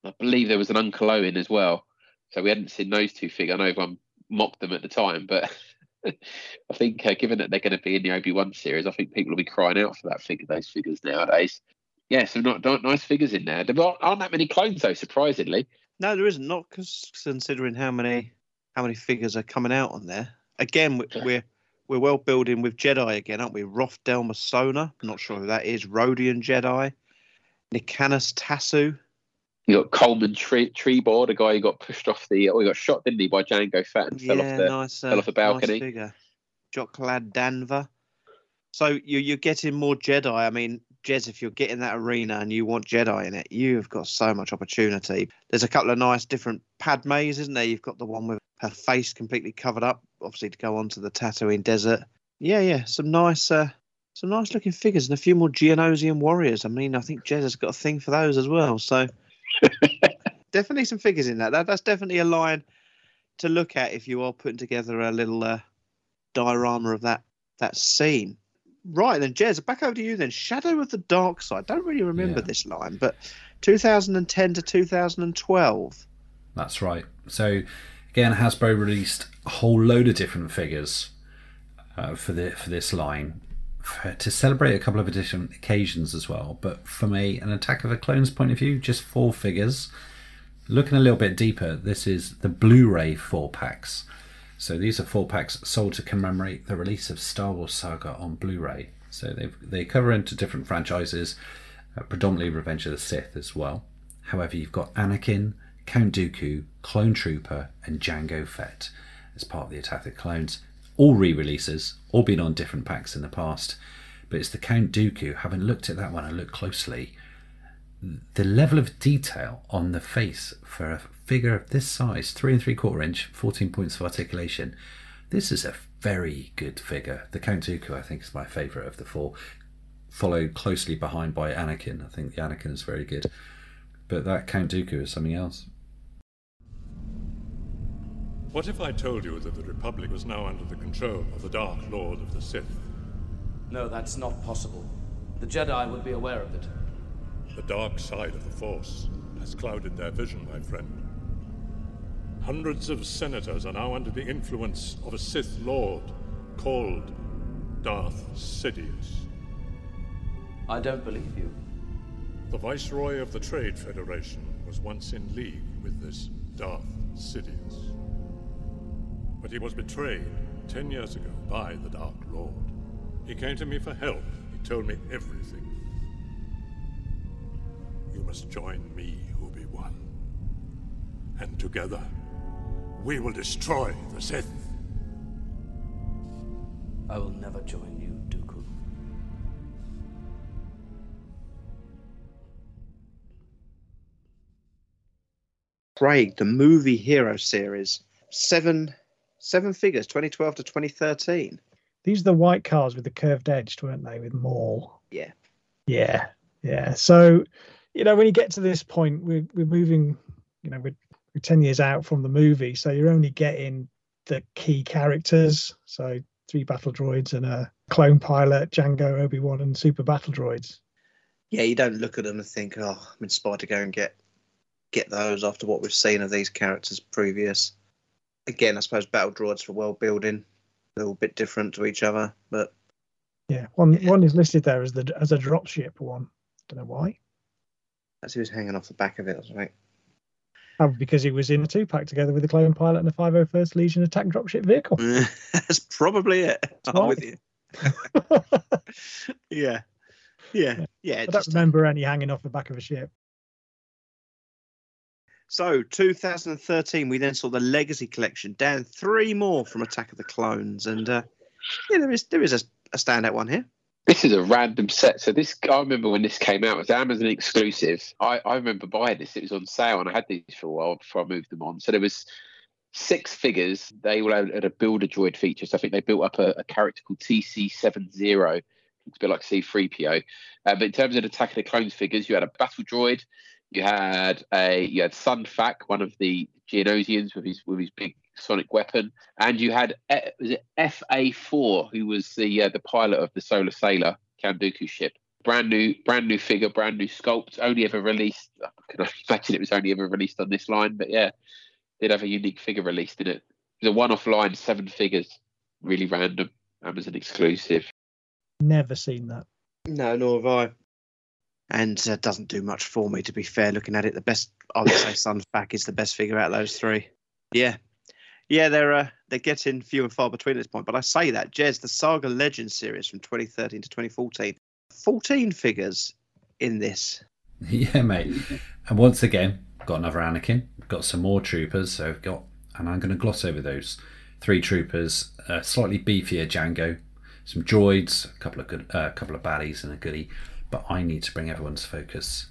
I believe there was an Uncle Owen as well. So we hadn't seen those two figures. I know everyone mocked them at the time, but I think uh, given that they're going to be in the Obi Wan series, I think people will be crying out for that figure, those figures nowadays. Yeah, some not, not nice figures in there. There aren't, aren't that many clones though, surprisingly. No, there isn't. Not cause considering how many how many figures are coming out on there. Again, we- we're we're well building with Jedi again, aren't we? Roth Del Masona. Not sure who that is. Rodian Jedi. Nicanus Tassu. You got Coleman Tree Trebor, a guy who got pushed off the, oh, he got shot, didn't he, by Jango Fett and fell yeah, off the, nice, uh, fell off the balcony. Nice figure. Joclad Danva. So you, you're getting more Jedi. I mean, Jez, if you're getting that arena and you want Jedi in it, you've got so much opportunity. There's a couple of nice different Padmes, isn't there? You've got the one with her face completely covered up, obviously to go onto the Tatooine desert. Yeah, yeah, some nice, uh, some nice looking figures and a few more Geonosian warriors. I mean, I think Jez has got a thing for those as well. So definitely some figures in that. that. That's definitely a line to look at if you are putting together a little uh, diorama of that that scene. Right then, Jez, back over to you then. Shadow of the Dark Side. Don't really remember Yeah. this line, but 2010 to 2012. That's right. So again, Hasbro released a whole load of different figures uh, for the for this line for, to celebrate a couple of different occasions as well. But from a an Attack of the Clones point of view, just four figures. Looking a little bit deeper, this is the Blu-ray four packs. So these are four packs sold to commemorate the release of Star Wars Saga on Blu-ray. So they they cover into different franchises, uh, predominantly Revenge of the Sith as well. However, you've got Anakin, Count Dooku, Clone Trooper, and Jango Fett as part of the Attack of the Clones. All re-releases, all been on different packs in the past. But it's the Count Dooku. Having looked at that one and looked closely, the level of detail on the face for a figure of this size, three and three quarter inch, 14 points of articulation, this is a very good figure. The Count Dooku, I think, is my favourite of the four, followed closely behind by Anakin. I think the Anakin is very good, but that Count Dooku is something else. What if I told you that the Republic was now under the control of the Dark Lord of the Sith? No, that's not possible. The Jedi would be aware of it. The dark side of the Force has clouded their vision, my friend. Hundreds of senators are now under the influence of a Sith Lord called Darth Sidious. I don't believe you. The Viceroy of the Trade Federation was once in league with this Darth Sidious. But he was betrayed ten years ago by the Dark Lord. He came to me for help. He told me everything. You must join me, Obi-Wan. And together, we will destroy the Sith. I will never join you, Dooku. Craig, the movie hero series. Seven seven figures, 2012 to 2013. These are the white cars with the curved edge, weren't they, with Maul? Yeah. Yeah, yeah. So, you know, when you get to this point, we're we're moving, you know, we're, we're ten years out from the movie, so you're only getting the key characters. So three battle droids and a clone pilot, Jango, Obi Wan, and super battle droids. Yeah, you don't look at them and think, oh, I'm inspired to go and get get those after what we've seen of these characters previous. Again, I suppose battle droids for world building, a little bit different to each other, but Yeah, one one is listed there as the as a dropship one. Don't know why. That's was hanging off the back of it, I think. Because he was in a two pack together with the clone pilot and the 501st Legion attack dropship vehicle. That's probably it. I'm right. with you. yeah. Yeah. Yeah. I don't just- remember any hanging off the back of a ship. So, 2013, we then saw the Legacy Collection. down three more from Attack of the Clones, and uh, yeah, there is there is a, a standout one here. This is a random set. So this, I remember when this came out, it was Amazon exclusive. I, I remember buying this. It was on sale, and I had these for a while before I moved them on. So there was six figures. They all had, a builder droid feature. So I think they built up a, a character called TC70. It's a bit like C3PO. Uh, but in terms of Attack of the Clones figures, you had a battle droid, You had a you had Sun Fac, one of the Geonosians with his with his big sonic weapon, and you had eh, was it FA four, who was the uh, the pilot of the Solar Sailer Kanduku ship. Brand new, brand new figure, brand new sculpt. Only ever released. I can imagine it was only ever released on this line, but yeah, did have a unique figure released in it. It was a one-off line, seven figures, really random. Amazon exclusive. Never seen that. No, nor have I. And uh, doesn't do much for me, to be fair. Looking at it, the best I would say Sun Fac is the best figure out of those three. Yeah, yeah, they're uh, they're getting few and far between at this point. But I say that, Jez, the Saga Legends series from 2013 to 2014, 14 figures in this. Yeah, mate. And once again, got another Anakin, got some more troopers. So I've got, and I'm going to gloss over those three troopers, a slightly beefier Jango, some droids, a couple of good, a uh, couple of baddies, and a goodie. But I need to bring everyone's focus,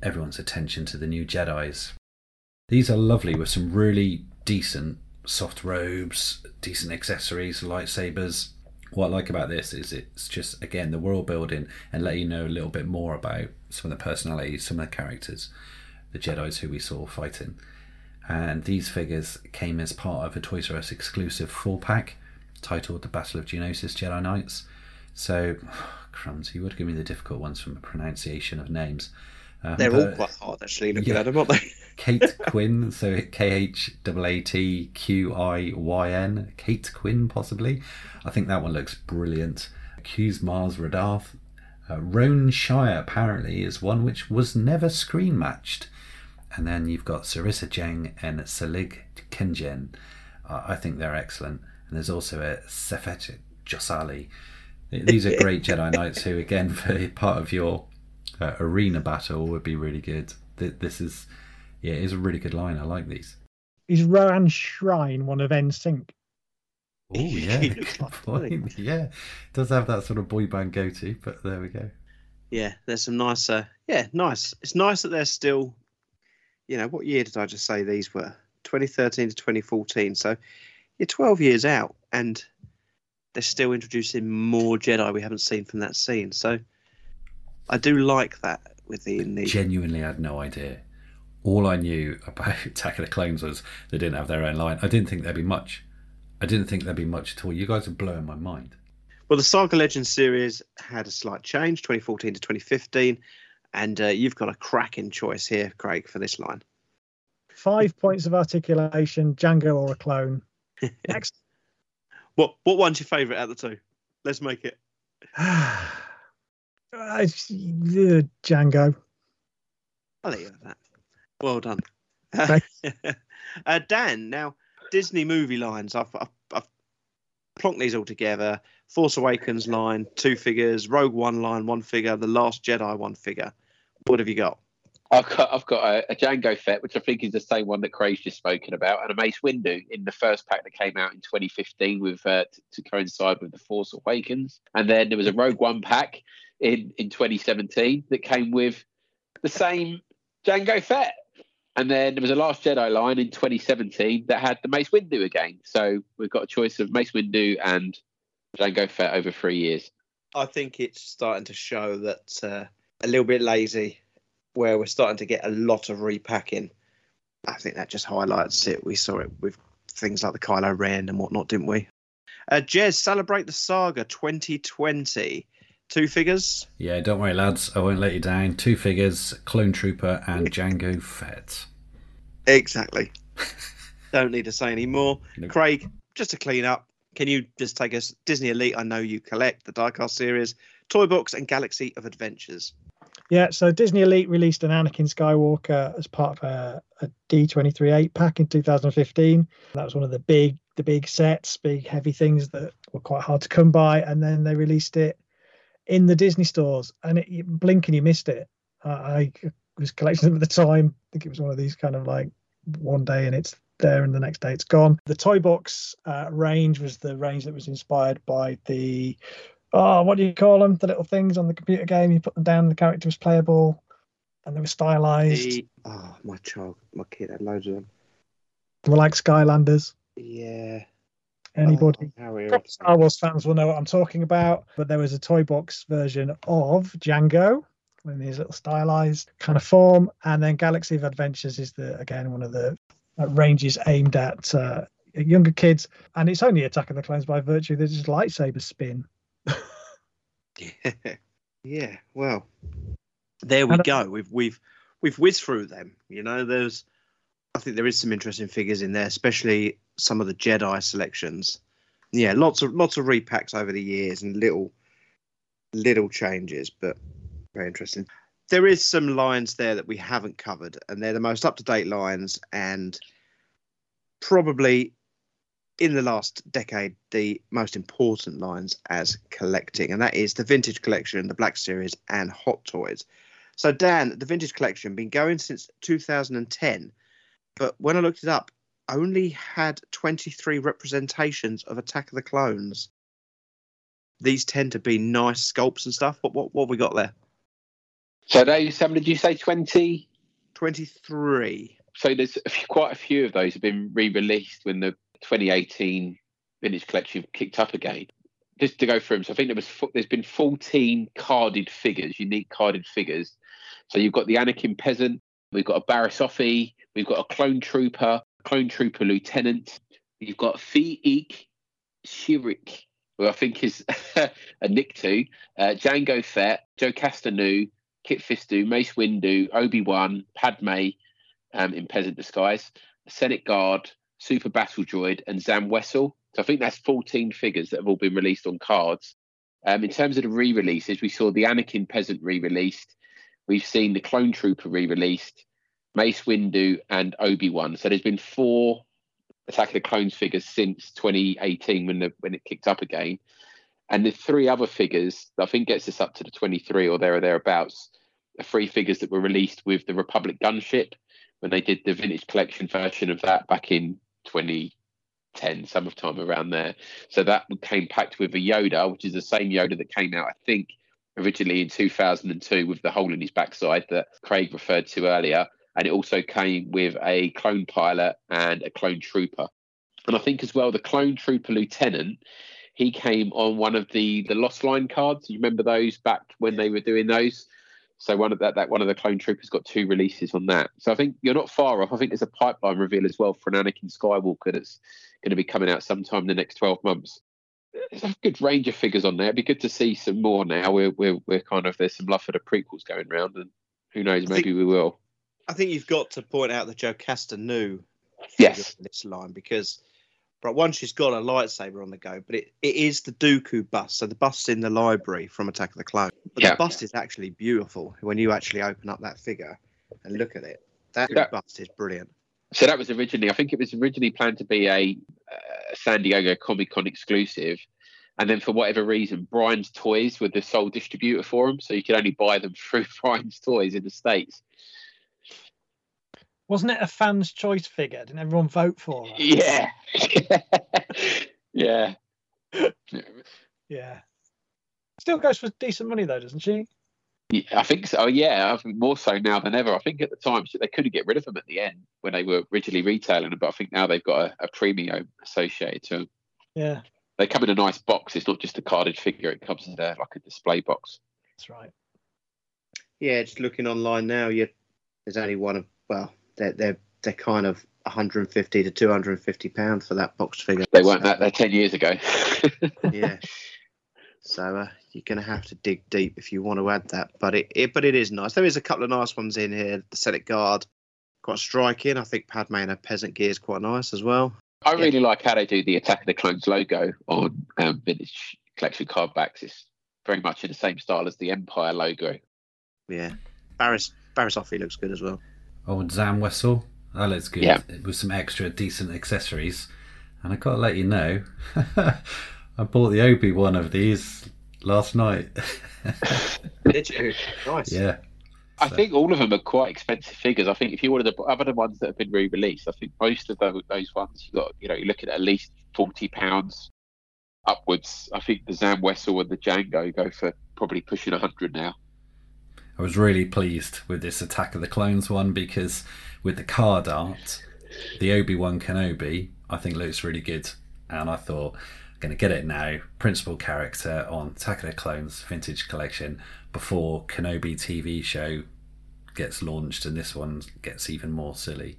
everyone's attention to the new Jedi's. These are lovely with some really decent soft robes, decent accessories, lightsabers. What I like about this is it's just again the world building and let you know a little bit more about some of the personalities, some of the characters, the Jedi's who we saw fighting. And these figures came as part of a Toys R Us exclusive full pack titled The Battle of Geonosis Jedi Knights. So, crumbs, you would give me the difficult ones from the pronunciation of names. Um, They're all quite hard, actually, looking yeah, at them, aren't they? Kate Quinn, so K H A A T Q I Y N, Kate Quinn, possibly. I think that one looks brilliant. Accused Mars Radath. Uh, Roan Shryne, apparently, is one which was never screen matched. And then you've got Sarissa Jeng and Salig Kenjen. Uh, I think they're excellent. And there's also a Sefet Josali. These are great Jedi Knights who, again, for part of your uh, arena battle would be really good. This is, yeah, it's a really good line. I like these. Is Roan Shryne one of NSYNC? Oh yeah, good point. Yeah, does have that sort of boy band go to, but there we go. Yeah, there's some nice. Uh, yeah, nice. It's nice that they're still. You know, what year did I just say these were? 2013 to 2014. So you're 12 years out, and they're still introducing more Jedi we haven't seen from that scene. So I do like that with the, the genuinely I had no idea. All I knew about Attack of the Clones was they didn't have their own line. I didn't think there'd be much. I didn't think there'd be much at all. You guys are blowing my mind. Well, the Saga Legends series had a slight change, 2014 to 2015, and uh, you've got a cracking choice here, Craig, for this line. Five points of articulation, Jango or a clone. Next. what what one's your favourite out of the two? Let's make it. Uh, Jango. I'll let you have that. Well done. uh, Dan, now Disney movie lines. I've, I've, I've plonked these all together. Force Awakens line, two figures. Rogue One line, one figure. The Last Jedi, one figure. What have you got? I've got, I've got a, a, Jango Fett, which I think is the same one that Craig's just spoken about, and a Mace Windu in the first pack that came out in 2015 with uh, to, to coincide with the Force Awakens. And then there was a Rogue One pack in in 2017 that came with the same Jango Fett. And then there was a Last Jedi line in 2017 that had the Mace Windu again. So we've got a choice of Mace Windu and Jango Fett over three years. I think it's starting to show that uh, a little bit lazy, where we're starting to get a lot of repacking. I think that just highlights it. We saw it with things like the Kylo Ren and whatnot, didn't we? Uh, Jez, celebrate the saga 2020. Two figures? Yeah, don't worry, lads. I won't let you down. Two figures Clone Trooper and Jango Fett. Exactly. don't need to say any more. Nope. Craig, just to clean up, can you just take us Disney Elite? I know you collect the Diecast series, Toy Box, and Galaxy of Adventures. Yeah, so Disney Elite released an Anakin Skywalker as part of a a D23 8 pack in 2015. That was one of the big the big sets, big heavy things that were quite hard to come by. And then they released it in the Disney stores, and it, you blink and you missed it. I, I was collecting them at the time. I think it was one of these kind of like one day and it's there, and the next day it's gone. The toy box uh, range was the range that was inspired by the oh, what do you call them? The little things on the computer game. You put them down, the character was playable, and they were stylized. The, oh, my child, my kid had loads of them. They were like Skylanders. Yeah. Anybody oh, Star Wars fans will know what I'm talking about. But there was a toy box version of Jango, in his little stylized kind of form. And then Galaxy of Adventures is the again one of the uh, ranges aimed at uh, younger kids, and it's only Attack of the Clones by virtue that his lightsaber spin. Yeah, yeah. Well, there we And, uh, go. We've we've we've whizzed through them. You know, there's I think there is some interesting figures in there, especially some of the Jedi selections. Yeah, lots of lots of repacks over the years and little little changes, but very interesting. There is some lines there that we haven't covered, and they're the most up to date lines, and probably in the last decade the most important lines as collecting, and that is the vintage collection, the Black Series, and Hot Toys. So, Dan, the vintage collection been going since 2010, but when I looked it up, only had 23 representations of Attack of the Clones. These tend to be nice sculpts and stuff. What what what have we got there? So those, how many did you say? 20? 23. So there's a few, quite a few of those have been re-released when the 2018 vintage collection kicked up again. Just to go through them, so I think there was there's been 14 carded figures, unique carded figures. So you've got the Anakin peasant, we've got a Barriss Offee, we've got a clone trooper, clone trooper lieutenant, you've got Fi'ik Shirik, who I think is a Nikto, uh, Jango Fett, Jocasta Nu, Kit Fisto, Mace Windu, Obi Wan, Padme um, in peasant disguise, Senate Guard, Super Battle Droid, and Zam Wesell. So I think that's 14 figures that have all been released on cards. Um, in terms of the re-releases, we saw the Anakin peasant re-released. We've seen the Clone Trooper re-released, Mace Windu, and Obi Wan. So there's been four Attack of the Clones figures since 2018 when the when it kicked up again. And the three other figures, I think gets us up to the 23 or there or thereabouts, are three figures that were released with the Republic gunship when they did the vintage collection version of that back in 2010, summertime around there. So that came packed with a Yoda, which is the same Yoda that came out, I think, originally in 2002 with the hole in his backside that Craig referred to earlier. And it also came with a clone pilot and a clone trooper. And I think as well, the clone trooper lieutenant, he came on one of the the Lost Line cards. You remember those back when they were doing those? So one of that, that one of the clone troopers got two releases on that. So I think you're not far off. I think there's a pipeline reveal as well for an Anakin Skywalker that's going to be coming out sometime in the next 12 months. There's a good range of figures on there. It'd be good to see some more now. We're we're we're kind of there's some love for the prequels going round, and who knows, maybe we will. I think you've got to point out that Jocasta Nu Yes. this line because, but one, she's got a lightsaber on the go, but it, it is the Dooku bust. So the bust's in the library from Attack of the Clones. But Yeah. the bust is actually beautiful when you actually open up that figure and look at it. That Yeah. bust is brilliant. So that was originally, I think it was originally planned to be a uh, San Diego Comic Con exclusive. And then for whatever reason, Brian's Toys were the sole distributor for them. So you could only buy them through Brian's Toys in the States. Wasn't it a fan's choice figure? Didn't everyone vote for her? Yeah. yeah. Yeah. Still goes for decent money though, doesn't she? Yeah, I think so. Yeah, I think more so now than ever. I think at the time they couldn't get rid of them at the end when they were originally retailing them, but I think now they've got a, a premium associated to them. Yeah, They come in a nice box. It's not just a carded figure; it comes in a, like a display box. that's right. Yeah, just looking online now, you there's only one of well, they're they're they're kind of 150 to 250 pounds for that box figure. They weren't that there ten years ago. yeah. So uh, you're going to have to dig deep if you want to add that, but it, it but it is nice. There is a couple of nice ones in here. The Senate Guard, quite striking. I think Padme and her peasant gear is quite nice as well. I really like how they do the Attack of the Clones logo on um, vintage collection card backs. It's very much in the same style as the Empire logo. Yeah, Barris Barriss Offee looks good as well. Old Zam Wesell. That looks good. Yeah. With some extra decent accessories. And I got to let you know, I bought the Obi one of these last night. Did you? Nice. yeah. I think all of them are quite expensive figures. I think if you wanted the other the ones that have been re-released, I think most of those, those ones you got, you know, you're looking at at least forty pounds upwards. I think the Zam Wesell and the Jango go for probably pushing hundred now. I was really pleased with this Attack of the Clones one because with the card art, the Obi Wan Kenobi, I think looks really good. And I thought, I'm Going to get it now. Principal character on Attack of the Clones Vintage Collection before Kenobi TV show gets launched, and this one gets even more silly.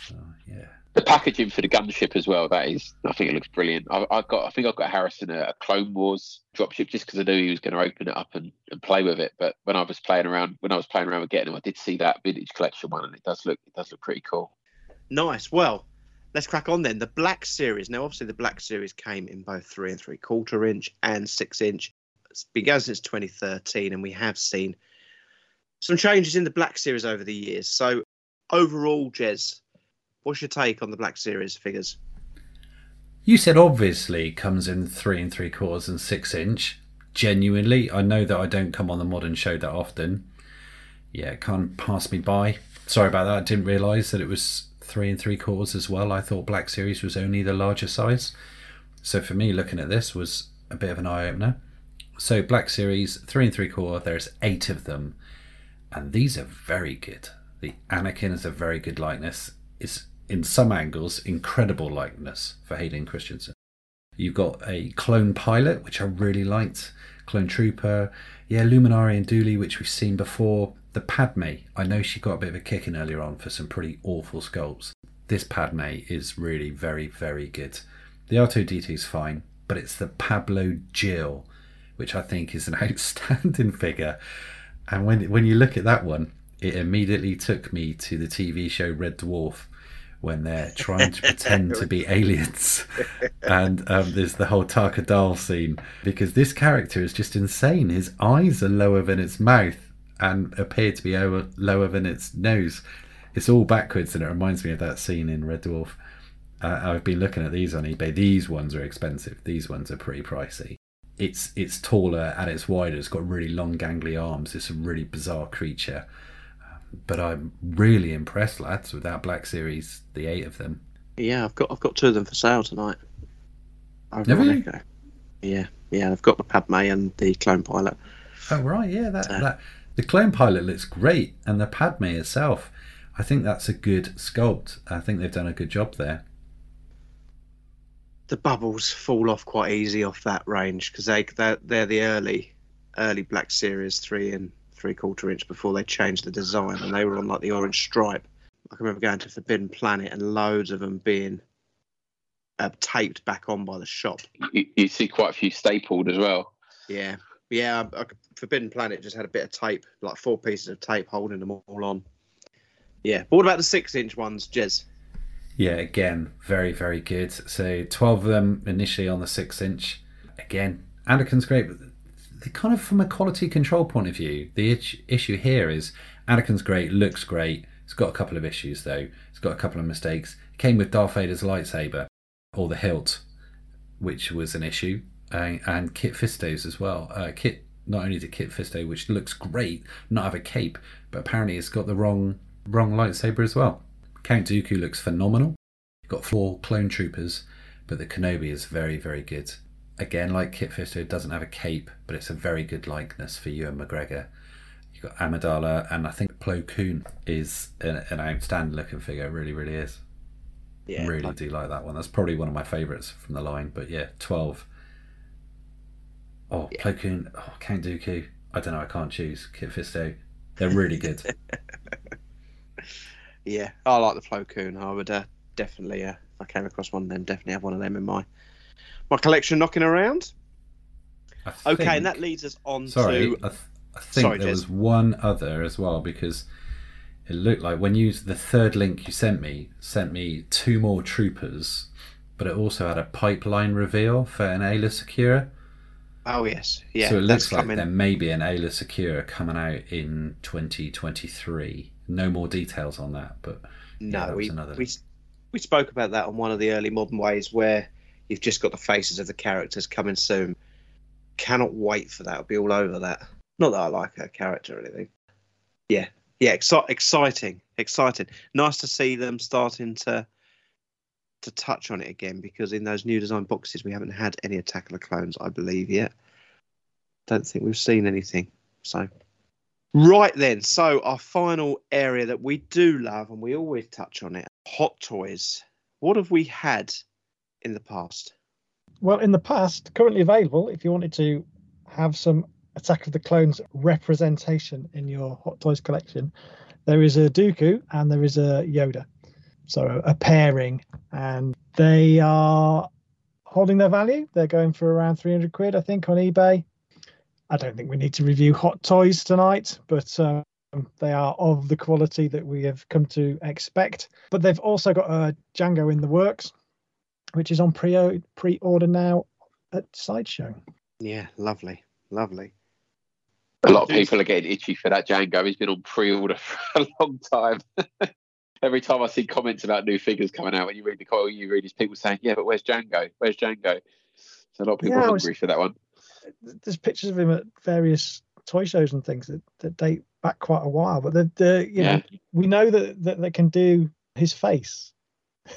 So, yeah. The packaging for the gunship as well. That is, I think it looks brilliant. I, I got, I think I've got Harrison a, a Clone Wars dropship just because I knew he was going to open it up and, and play with it. But when I was playing around, when I was playing around with getting him, I did see that vintage collection one, and it does look, it does look pretty cool. Nice. Well, let's crack on then. The Black Series. Now, obviously, the Black Series came in both three and three quarter inch and six inch. It's going since 2013, and we have seen some changes in the Black Series over the years. So, overall, Jez, what's your take on the Black Series figures? You said obviously comes in three and three quarters and six inch. Genuinely, I know that I don't come on the modern show that often. Yeah, it can't pass me by. Sorry about that. I didn't realise that it was three and three quarters as well. I thought Black Series was only the larger size. So for me, looking at this was a bit of an eye opener. So Black Series three and three quarter. There's eight of them, and these are very good. The Anakin is a very good likeness. It's in some angles incredible likeness for Hayden Christensen. You've got a clone pilot, which I really liked. Clone Trooper, yeah, Luminara Unduli, which we've seen before. The Padme, I know she got a bit of a kick in earlier on for some pretty awful sculpts. This Padme is really very, very good. The R2D2 is fine, but it's the Pablo Jill, which I think is an outstanding figure. And when when you look at that one, it immediately took me to the TV show Red Dwarf when they're trying to pretend to be aliens. And um, there's the whole Tarka Dahl scene because this character is just insane. His eyes are lower than its mouth and appear to be over, lower than its nose. It's all backwards and it reminds me of that scene in Red Dwarf. Uh, I've been looking at these on eBay. These ones are expensive. These ones are pretty pricey. It's it's taller and it's wider. It's got really long, gangly arms. It's a really bizarre creature but I'm really impressed, lads, with that Black Series, the eight of them. Yeah, I've got I've got two of them for sale tonight. You? Yeah, yeah, I've got the Padme and the Clone Pilot. Oh right, yeah, that, uh, that the Clone Pilot looks great, and the Padme itself, I think that's a good sculpt. I think they've done a good job there. The bubbles fall off quite easy off that range because they they're, they're the early early Black Series three and three quarter inch before they changed the design, and they were on like the orange stripe. I can remember going to Forbidden Planet and loads of them being uh, taped back on by the shop. You, you, see quite a few stapled as well. Yeah, yeah. I, Forbidden Planet just had a bit of tape, like four pieces of tape holding them all on. Yeah, but what about the six-inch ones, Jez? Yeah, again, very, very good. So 12 of them initially on the six inch. Again, Anakin's great, but the kind of from a quality control point of view, the issue here is Anakin's great, looks great. It's got a couple of issues though. It's got a couple of mistakes. It came with Darth Vader's lightsaber or the hilt, which was an issue, and, and Kit Fisto's as well. Uh, Kit not only did Kit Fisto, which looks great, not have a cape, but apparently it's got the wrong wrong lightsaber as well. Count Dooku looks phenomenal. You've got four clone troopers, but the Kenobi is very very good again, like Kit Fisto, doesn't have a cape, but it's a very good likeness for Ewan McGregor. You've got Amidala, and I think Plo Koon is an, an outstanding looking figure. It really, really is. Yeah, really like... do like that one. That's probably one of my favourites from the line. But yeah, 12. Oh, yeah. Plo Koon, oh, Count Dooku. I don't know, I can't choose. Kit Fisto. They're really good. yeah, I like the Plo Koon. I would uh, definitely, uh, if I came across one of them, definitely have one of them in my my collection knocking around. okay, and that leads us on sorry, to. I, th- I think sorry, there Jez. was one other as well because it looked like when you the third link you sent me sent me two more troopers, but it also had a pipeline reveal for an Aayla Secura. Oh yes, yeah. So it looks like coming. there may be an Aayla Secura coming out in 2023. No more details on that, but no, yeah, we, we we spoke about that on one of the early modern ways where You've just got the faces of the characters coming soon. Cannot wait for that. I'll be all over that. Not that I like her character or anything. Yeah, yeah, exci- exciting, exciting. Nice to see them starting to to touch on it again because in those new design boxes we haven't had any Attack of the Clones, I believe yet. Don't think we've seen anything. So, right then. So our final area that we do love and we always touch on it: hot toys. What have we had in the past? Well, in the past, currently available, if you wanted to have some Attack of the Clones representation in your Hot Toys collection, there is a Dooku and there is a Yoda. So a pairing, and they are holding their value. They're going for around 300 quid, I think, on eBay. I don't think we need to review Hot Toys tonight, but um, they are of the quality that we have come to expect. But they've also got a Jango in the works, which is on pre pre order now at Sideshow. Yeah, lovely, lovely. A lot of people are getting itchy for that Jango. He's been on pre-order for a long time. Every time I see comments about new figures coming out, when you read the comment, you read these people saying, "Yeah, but where's Jango? Where's Jango?" So a lot of people Yeah, I are was- hungry for that one. There's pictures of him at various toy shows and things that, that date back quite a while, but the, the you know we know that, that they can do his face.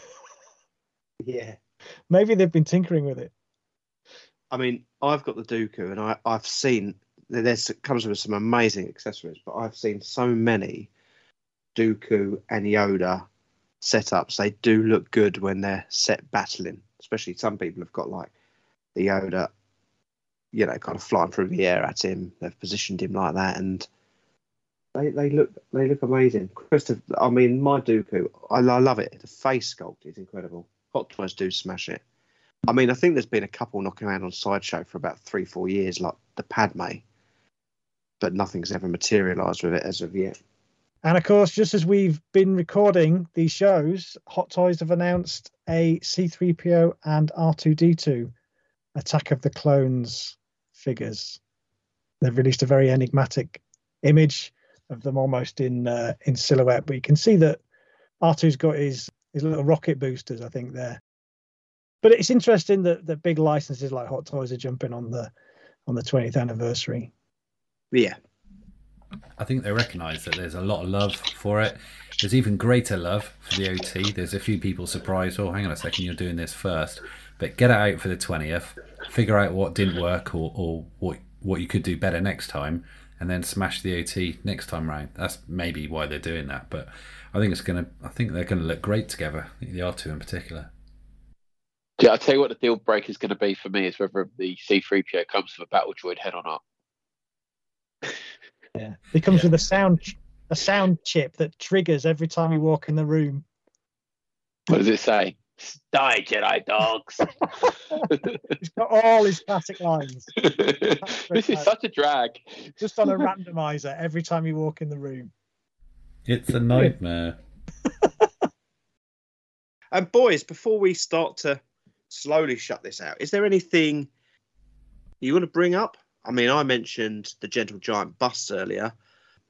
Yeah. Maybe they've been tinkering with it. I mean, I've got the Dooku, and I, I've seen there's comes with some amazing accessories, but I've seen so many Dooku and Yoda setups. They do look good when they're set battling. Especially some people have got like the Yoda, you know, kind of flying through the air at him. They've positioned him like that, and they they look they look amazing. Christopher, I mean, my Dooku, I, I love it. The face sculpt is incredible. Hot Toys do smash it. I mean, I think there's been a couple knocking around on Sideshow for about three, four years, like the Padme, but nothing's ever materialised with it as of yet. And of course, just as we've been recording these shows, Hot Toys have announced a C3PO and R2D2 Attack of the Clones figures. They've released a very enigmatic image of them almost in uh, in silhouette, but you can see that R2's got his his little rocket boosters, I think there. But it's interesting that that big licenses like Hot Toys are jumping on the on the 20th anniversary. Yeah. I think they recognise that there's a lot of love for it. There's even greater love for the OT. There's a few people surprised, oh, hang on a second, you're doing this first. But get it out for the 20th, figure out what didn't work or, or what, what you could do better next time, and then smash the OT next time round. That's maybe why they're doing that. But I think it's going to, I think they're going to look great together, the R2 in particular. Yeah, I'll tell you what the deal breaker is going to be for me is whether the C3PO comes with a battle droid head or not. Yeah, it comes with a sound a sound chip that triggers every time you walk in the room. What does it say? Die, Jedi dogs. He's got all his classic lines this is such a drag. just on a randomizer every time you walk in the room. It's a nightmare. And boys, before we start to slowly shut this out, is there anything you want to bring up? I mean, I mentioned the Gentle Giant bust earlier.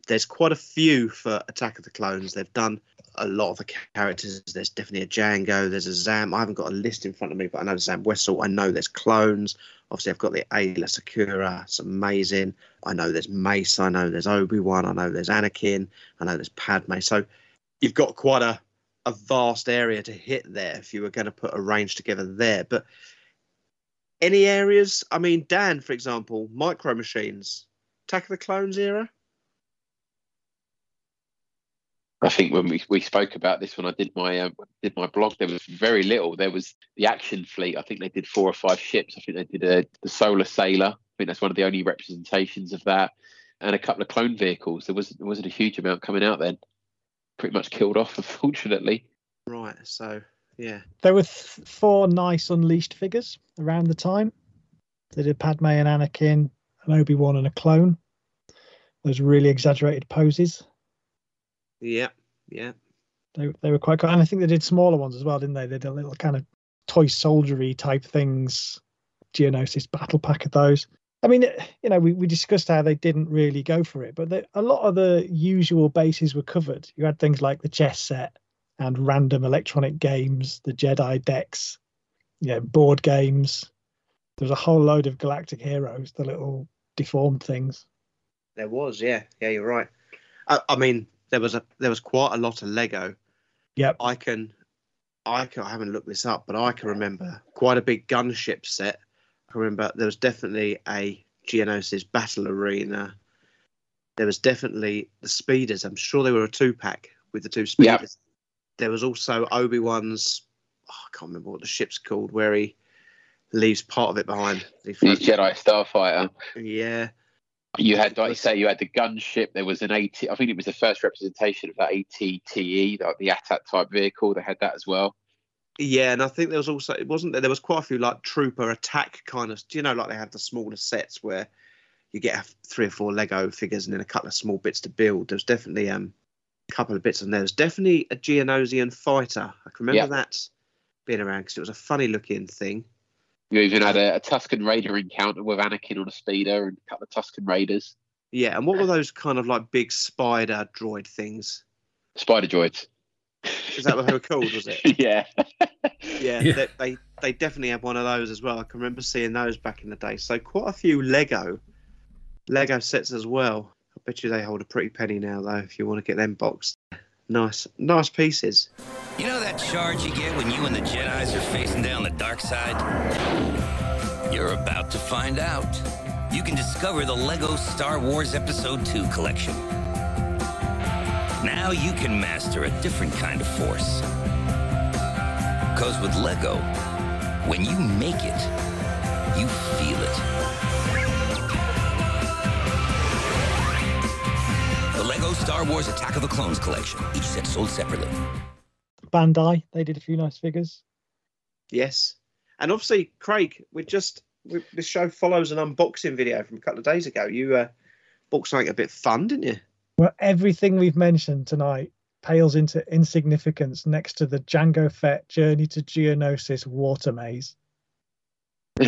There's quite a few for Attack of the Clones. They've done a lot of the characters. There's definitely a Jango. There's a Zam. I haven't got a list in front of me, but I know Zam Wesell. I know there's clones. Obviously, I've got the Aayla Secura. It's amazing. I know there's Mace. I know there's Obi Wan. I know there's Anakin. I know there's Padme. So you've got quite a a vast area to hit there if you were going to put a range together there. But any areas? I mean, Dan, for example, Micro Machines, Attack of the Clones era. I think when we, we spoke about this when I did my um, did my blog, there was very little. There was the action fleet. I think they did four or five ships. I think they did a, the Solar Sailer. I think that's one of the only representations of that, and a couple of clone vehicles. There was there wasn't a huge amount coming out then. Pretty much killed off, unfortunately. Right. So yeah. There were th- four nice Unleashed figures around the time. They did Padme and Anakin, an Obi Wan, and a clone. Those really exaggerated poses. Yeah. Yeah. They they were quite cool, and I think they did smaller ones as well, didn't they? They did a little kind of toy soldiery type things. Geonosis battle pack of those. I mean, you know, we, we discussed how they didn't really go for it, but a lot of the usual bases were covered. You had things like the chess set and random electronic games, the Jedi decks, you know, board games. There was a whole load of galactic heroes, the little deformed things. There was. Yeah. Yeah. You're right. I, I mean, there was a there was quite a lot of Lego. Yep. I can. I can. I haven't looked this up, but I can remember quite a big gunship set. I remember there was definitely a Geonosis battle arena. There was definitely the speeders. I'm sure they were a two pack with the two speeders. There was also Obi Wan's. Oh, I can't remember what the ship's called, where he leaves part of it behind. He The Jedi Starfighter. Yeah, You had, like you say, you had the gunship. There was an AT. I think it was the first representation of that ATTE, like the ATAT type vehicle. They had that as well. yeah, and I think there was also it wasn't there. There was quite a few like trooper attack kind of. Do you know like they have the smaller sets where you get three or four Lego figures and then a couple of small bits to build. There's definitely um a couple of bits on there. There's definitely a Geonosian fighter. I can remember Yeah. that being around because it was a funny looking thing. You even had a, a Tusken Raider encounter with Anakin on a speeder and a couple of Tusken Raiders. Yeah, and what were those kind of like big spider droid things? Spider droids. Is that what they were called? Was it? yeah. Yeah, Yeah. They, they they definitely had one of those as well. I can remember seeing those back in the day. So quite a few Lego Lego sets as well. I bet you they hold a pretty penny now though. If you want to get them boxed, nice nice pieces. You know that charge you get when you and the Jedi's are facing down the dark side? You're about to find out. You can discover the Lego Star Wars Episode 2 collection. Now you can master a different kind of force. Because with Lego, when you make it, you feel it. The Lego Star Wars Attack of the Clones collection, each set sold separately. Bandai, they did a few nice figures. Yes, and obviously Craig, we just we, this show follows an unboxing video from a couple of days ago. You uh, bought something a bit fun, didn't you? Well, everything we've mentioned tonight pales into insignificance next to the Jango Fett Journey to Geonosis water maze,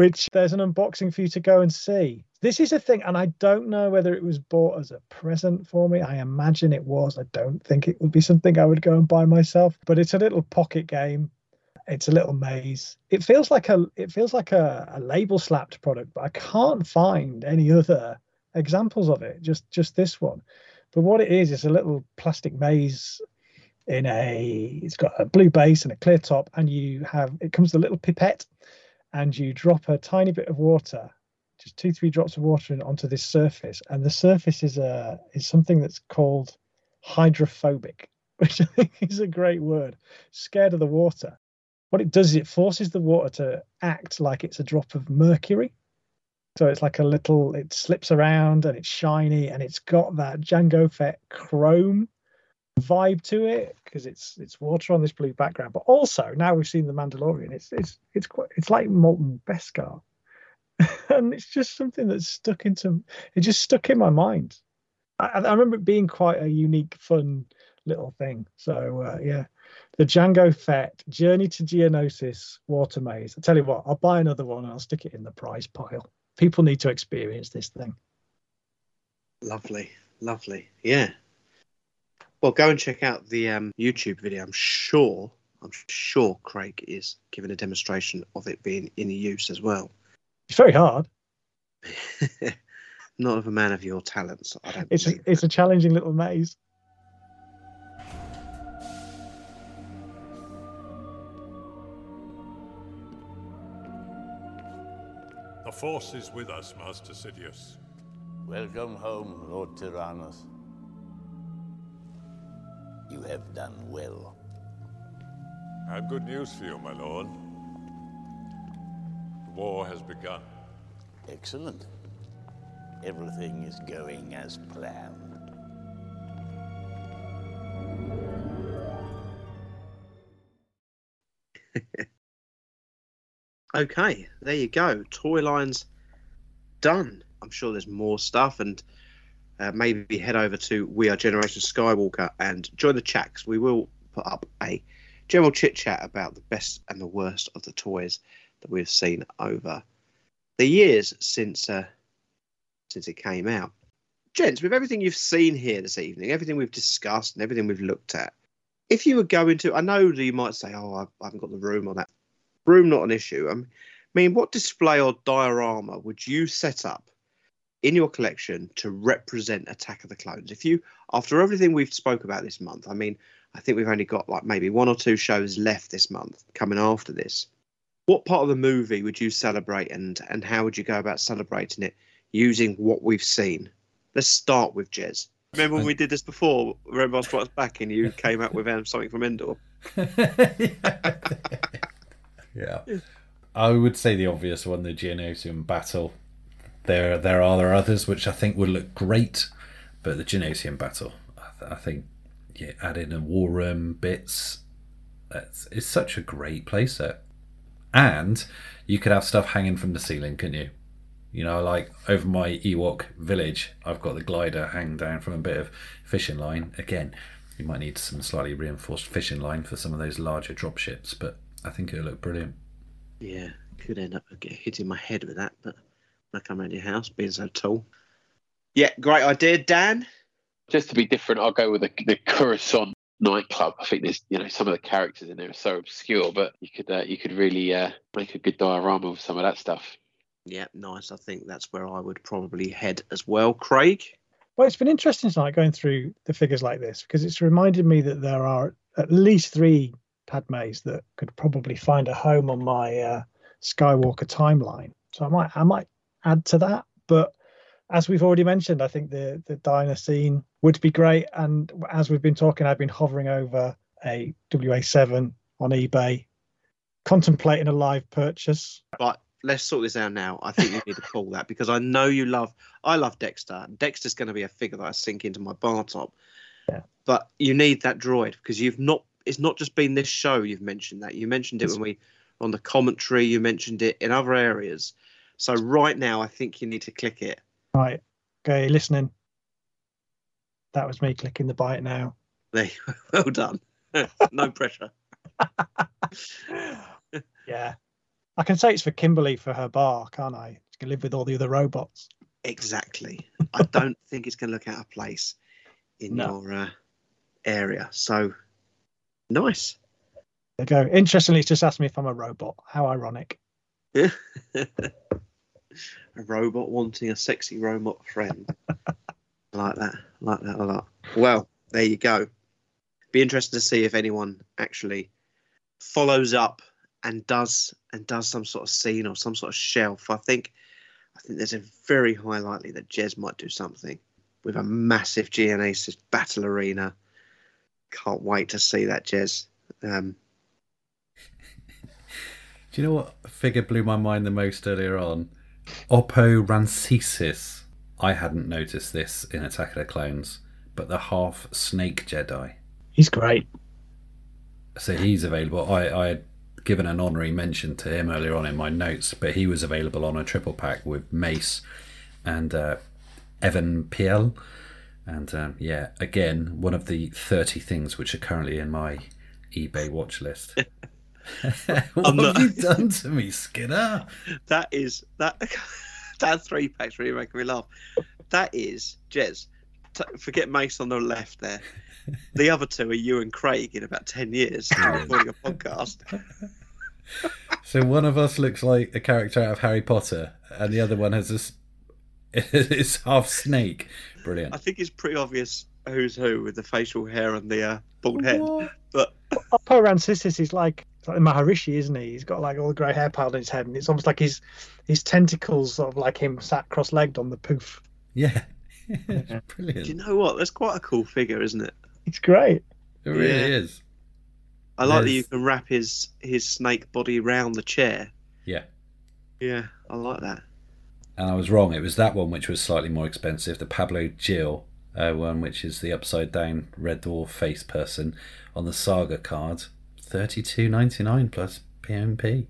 which there's an unboxing for you to go and see. This is a thing, and I don't know whether it was bought as a present for me. I imagine it was. I don't think it would be something I would go and buy myself, but it's a little pocket game. It's a little maze. It feels like a it feels like a, a label slapped product, but I can't find any other examples of it. Just just this one. But what it is is a little plastic maze in a it's got a blue base and a clear top, and you have it comes with a little pipette, and you drop a tiny bit of water, just two three drops of water in, onto this surface, and the surface is a is something that's called hydrophobic, which I think is a great word. Scared of the water. What it does is it forces the water to act like it's a drop of mercury. So it's like a little, it slips around and it's shiny and it's got that Jango Fett chrome vibe to it because it's it's water on this blue background. But also now we've seen the Mandalorian, it's it's it's quite it's like molten Beskar, and it's just something that's stuck into it. Just stuck in my mind. I, I remember it being quite a unique, fun little thing. So uh, yeah, the Jango Fett Journey to Geonosis Water Maze. I tell you what, I'll buy another one and I'll stick it in the prize pile. People need to experience this thing. Lovely, lovely. Yeah. Well, go and check out the um, YouTube video. I'm sure, I'm sure Craig is giving a demonstration of it being in use as well. It's very hard. Not of a man of your talents, I don't. It's a, it's a challenging little maze. The Force is with us, Master Sidious. Welcome home, Lord Tyrannus. You have done well. I have good news for you, my lord. The war has begun. Excellent. Everything is going as planned. Okay, there you go. Toy lines done. I'm sure there's more stuff, and uh, maybe head over to We Are Generation Skywalker and join the chat 'cause we will put up a general chit chat about the best and the worst of the toys that we've seen over the years since uh, since it came out. Gents, with everything you've seen here this evening, everything we've discussed and everything we've looked at, if you were going to, I know that you might say, "Oh, I, I haven't got the room on that." Room not an issue. I mean, what display or diorama would you set up in your collection to represent Attack of the Clones? If you, after everything we've spoke about this month, I mean, I think we've only got like maybe one or two shows left this month coming after this. What part of the movie would you celebrate, and and how would you go about celebrating it using what we've seen? Let's start with Jez. Remember when we did this before? Remember Strikes Back, and you came out with um, something from Endor. Yeah. I would say the obvious one, the Geonosian battle. There, there are there others which I think would look great, but the Geonosian battle, I, th- I think, yeah, add in a war room bits. It's, it's such a great playset, and you could have stuff hanging from the ceiling, couldn't you? You know, like over my Ewok village, I've got the glider hanging down from a bit of fishing line. Again, you might need some slightly reinforced fishing line for some of those larger drop ships, but I think it'll look brilliant. Yeah, could end up hitting my head with that, but when I come around your house, being so tall. Yeah, great idea, Dan. Just to be different, I'll go with the, the Coruscant nightclub. I think there's, you know, some of the characters in there are so obscure, but you could uh, you could really uh, make a good diorama with some of that stuff. Yeah, nice. I think that's where I would probably head as well. Craig. Well, it's been interesting tonight going through the figures like this because it's reminded me that there are at least three Padmes that could probably find a home on my uh, Skywalker timeline. So I might I might add to that. But as we've already mentioned, I think the the diner scene would be great. And as we've been talking, I've been hovering over a WA7 on eBay, contemplating a live purchase. But let's sort this out now. I think you need to call that because I know you love. I love Dexter. Dexter's going to be a figure that I sink into my bar top. Yeah. But you need that droid because you've not. It's not just been this show. You've mentioned that. You mentioned it when we on the commentary. You mentioned it in other areas. So right now, I think you need to click it. Right. Okay, listening. That was me clicking the buy it now. There, well done. no pressure. Yeah. I can say it's for Kimberly for her bar, can't I? She can live with all the other robots. Exactly. I don't think it's going to look out of place in No. your uh, area. So nice. There you go. Interestingly, it's just asked me if I'm a robot. How ironic. A robot wanting a sexy robot friend. Like that. I like that a lot. Well, there you go. Be interested to see if anyone actually follows up and does and does some sort of scene or some sort of shelf. I think I think there's a very high likely that Jez might do something with a massive Geonosis battle arena. Can't wait to see that, Jez. Um, Do you know what figure blew my mind the most earlier on? Oppo Rancisis. I hadn't noticed this in Attack of the Clones, but the half snake Jedi. He's great. So he's available. I, I had given an honorary mention to him earlier on in my notes, but he was available on a triple pack with Mace and uh, Even Piell. And um, yeah, again, one of the 30 things which are currently in my eBay watch list. what I'm have you done to me, Skinner? that is that that three pack's really making me laugh. That is Jez. T- forget Mace on the left there. The other two are you and Craig in about ten years recording a podcast. So one of us looks like a character out of Harry Potter, and the other one has this. It's half snake. Brilliant. I think it's pretty obvious who's who with the facial hair and the uh, bald head. But Oppo Rancisis is like, it's like Maharishi, isn't he? He's got like all the grey hair piled in his head, and it's almost like his his tentacles, sort of like him sat cross-legged on the poof. Yeah, brilliant. do you know what? That's quite a cool figure, isn't it? It's great. It really Yeah. is. I like that you can wrap his his snake body round the chair. Yeah. Yeah, I like that. And I was wrong. It was that one which was slightly more expensive. The Pablo Gil uh, one, which is the upside down red dwarf face person on the Saga card, thirty two ninety nine plus PMP.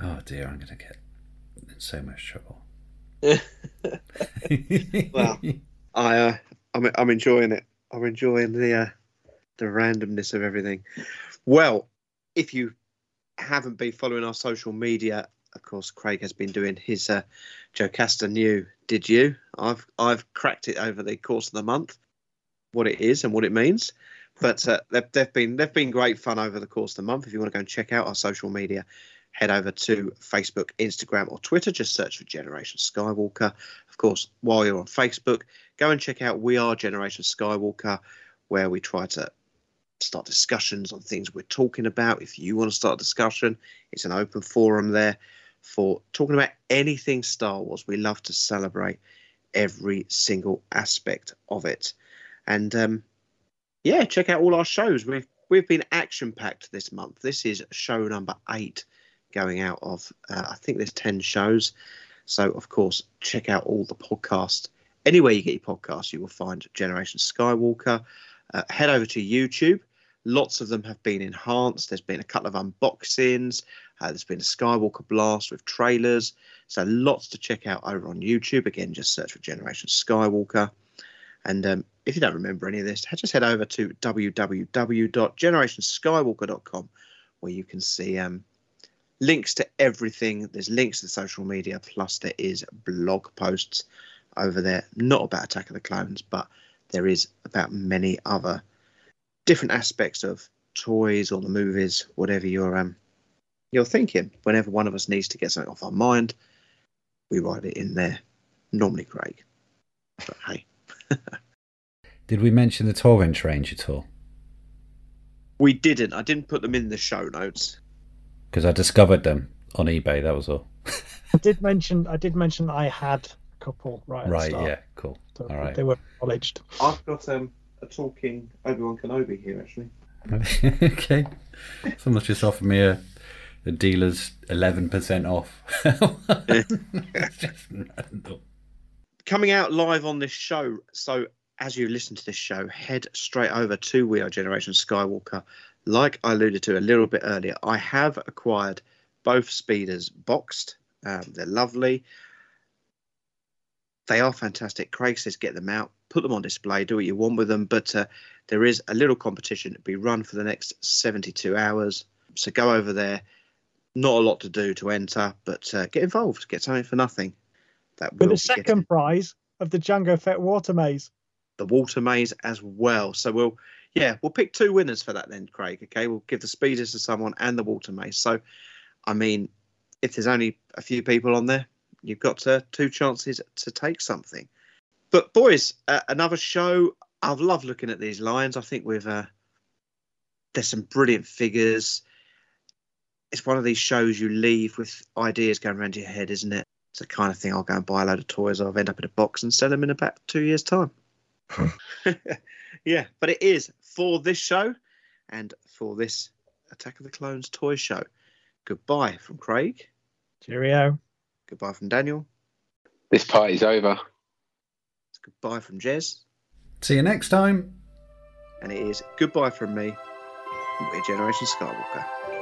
Oh dear, I'm going to get in so much trouble. well, I uh, I'm I'm enjoying it. I'm enjoying the uh, the randomness of everything. Well, if you haven't been following our social media, of course, Craig has been doing his uh, Jocasta Nu. Did you? I've I've cracked it over the course of the month, what it is and what it means. But uh, they've, they've been they've been great fun over the course of the month. If you want to go and check out our social media, head over to Facebook, Instagram, or Twitter. Just search for Generation Skywalker. Of course, while you're on Facebook, go and check out We Are Generation Skywalker, where we try to start discussions on things we're talking about. If you want to start a discussion, it's an open forum there for talking about anything Star Wars. We love to celebrate every single aspect of it. And um, yeah, check out all our shows. We've we've been action packed this month. This is show number eight going out of, uh, I think there's 10 shows. So, of course, check out all the podcasts. Anywhere you get your podcasts, you will find Generation Skywalker. Uh, head over to YouTube. Lots of them have been enhanced. There's been a couple of unboxings. Uh, there's been a Skywalker blast with trailers. So lots to check out over on YouTube. Again, just search for Generation Skywalker. And um, if you don't remember any of this, just head over to www.generationskywalker.com where you can see um, links to everything. There's links to the social media, plus there is blog posts over there, not about Attack of the Clones, but there is about many other different aspects of toys or the movies, whatever you're um you're thinking. Whenever one of us needs to get something off our mind, we write it in there. Normally Craig. But hey. Did we mention the 12 inch range at all? We didn't. I didn't put them in the show notes. Because I discovered them on eBay, that was all. I did mention I did mention I had a couple right. right, start. yeah, cool. So all right. They were acknowledged. I've got um, a talking Obi Wan Kenobi here actually. okay. Someone's just offered me a, a dealer's 11% off. Just random. Coming out live on this show. So as you listen to this show, head straight over to We Are Generation Skywalker. Like I alluded to a little bit earlier, I have acquired both speeders boxed. Um, they're lovely. They are fantastic. Craig says get them out, put them on display, do what you want with them. But uh, there is a little competition to be run for the next 72 hours. So go over there. Not a lot to do to enter, but uh, get involved. Get something for nothing. That With the getting- second prize of the Jango Fett water maze. the water maze as well. So we'll yeah, we'll pick two winners for that then, Craig. Okay, we'll give the speeders to someone and the water maze. So I mean, if there's only a few people on there, you've got uh, two chances to take something. But boys, uh, another show. I've loved looking at these lines. I think we've uh, there's some brilliant figures. It's one of these shows you leave with ideas going around your head, isn't it? It's the kind of thing I'll go and buy a load of toys of, end up in a box and sell them in about two years' time. yeah, but it is for this show and for this Attack of the Clones toy show. Goodbye from Craig. Cheerio. Goodbye from Daniel. This party's over. It's goodbye from Jez. See you next time. And it is goodbye from me. We're Generation Skywalker.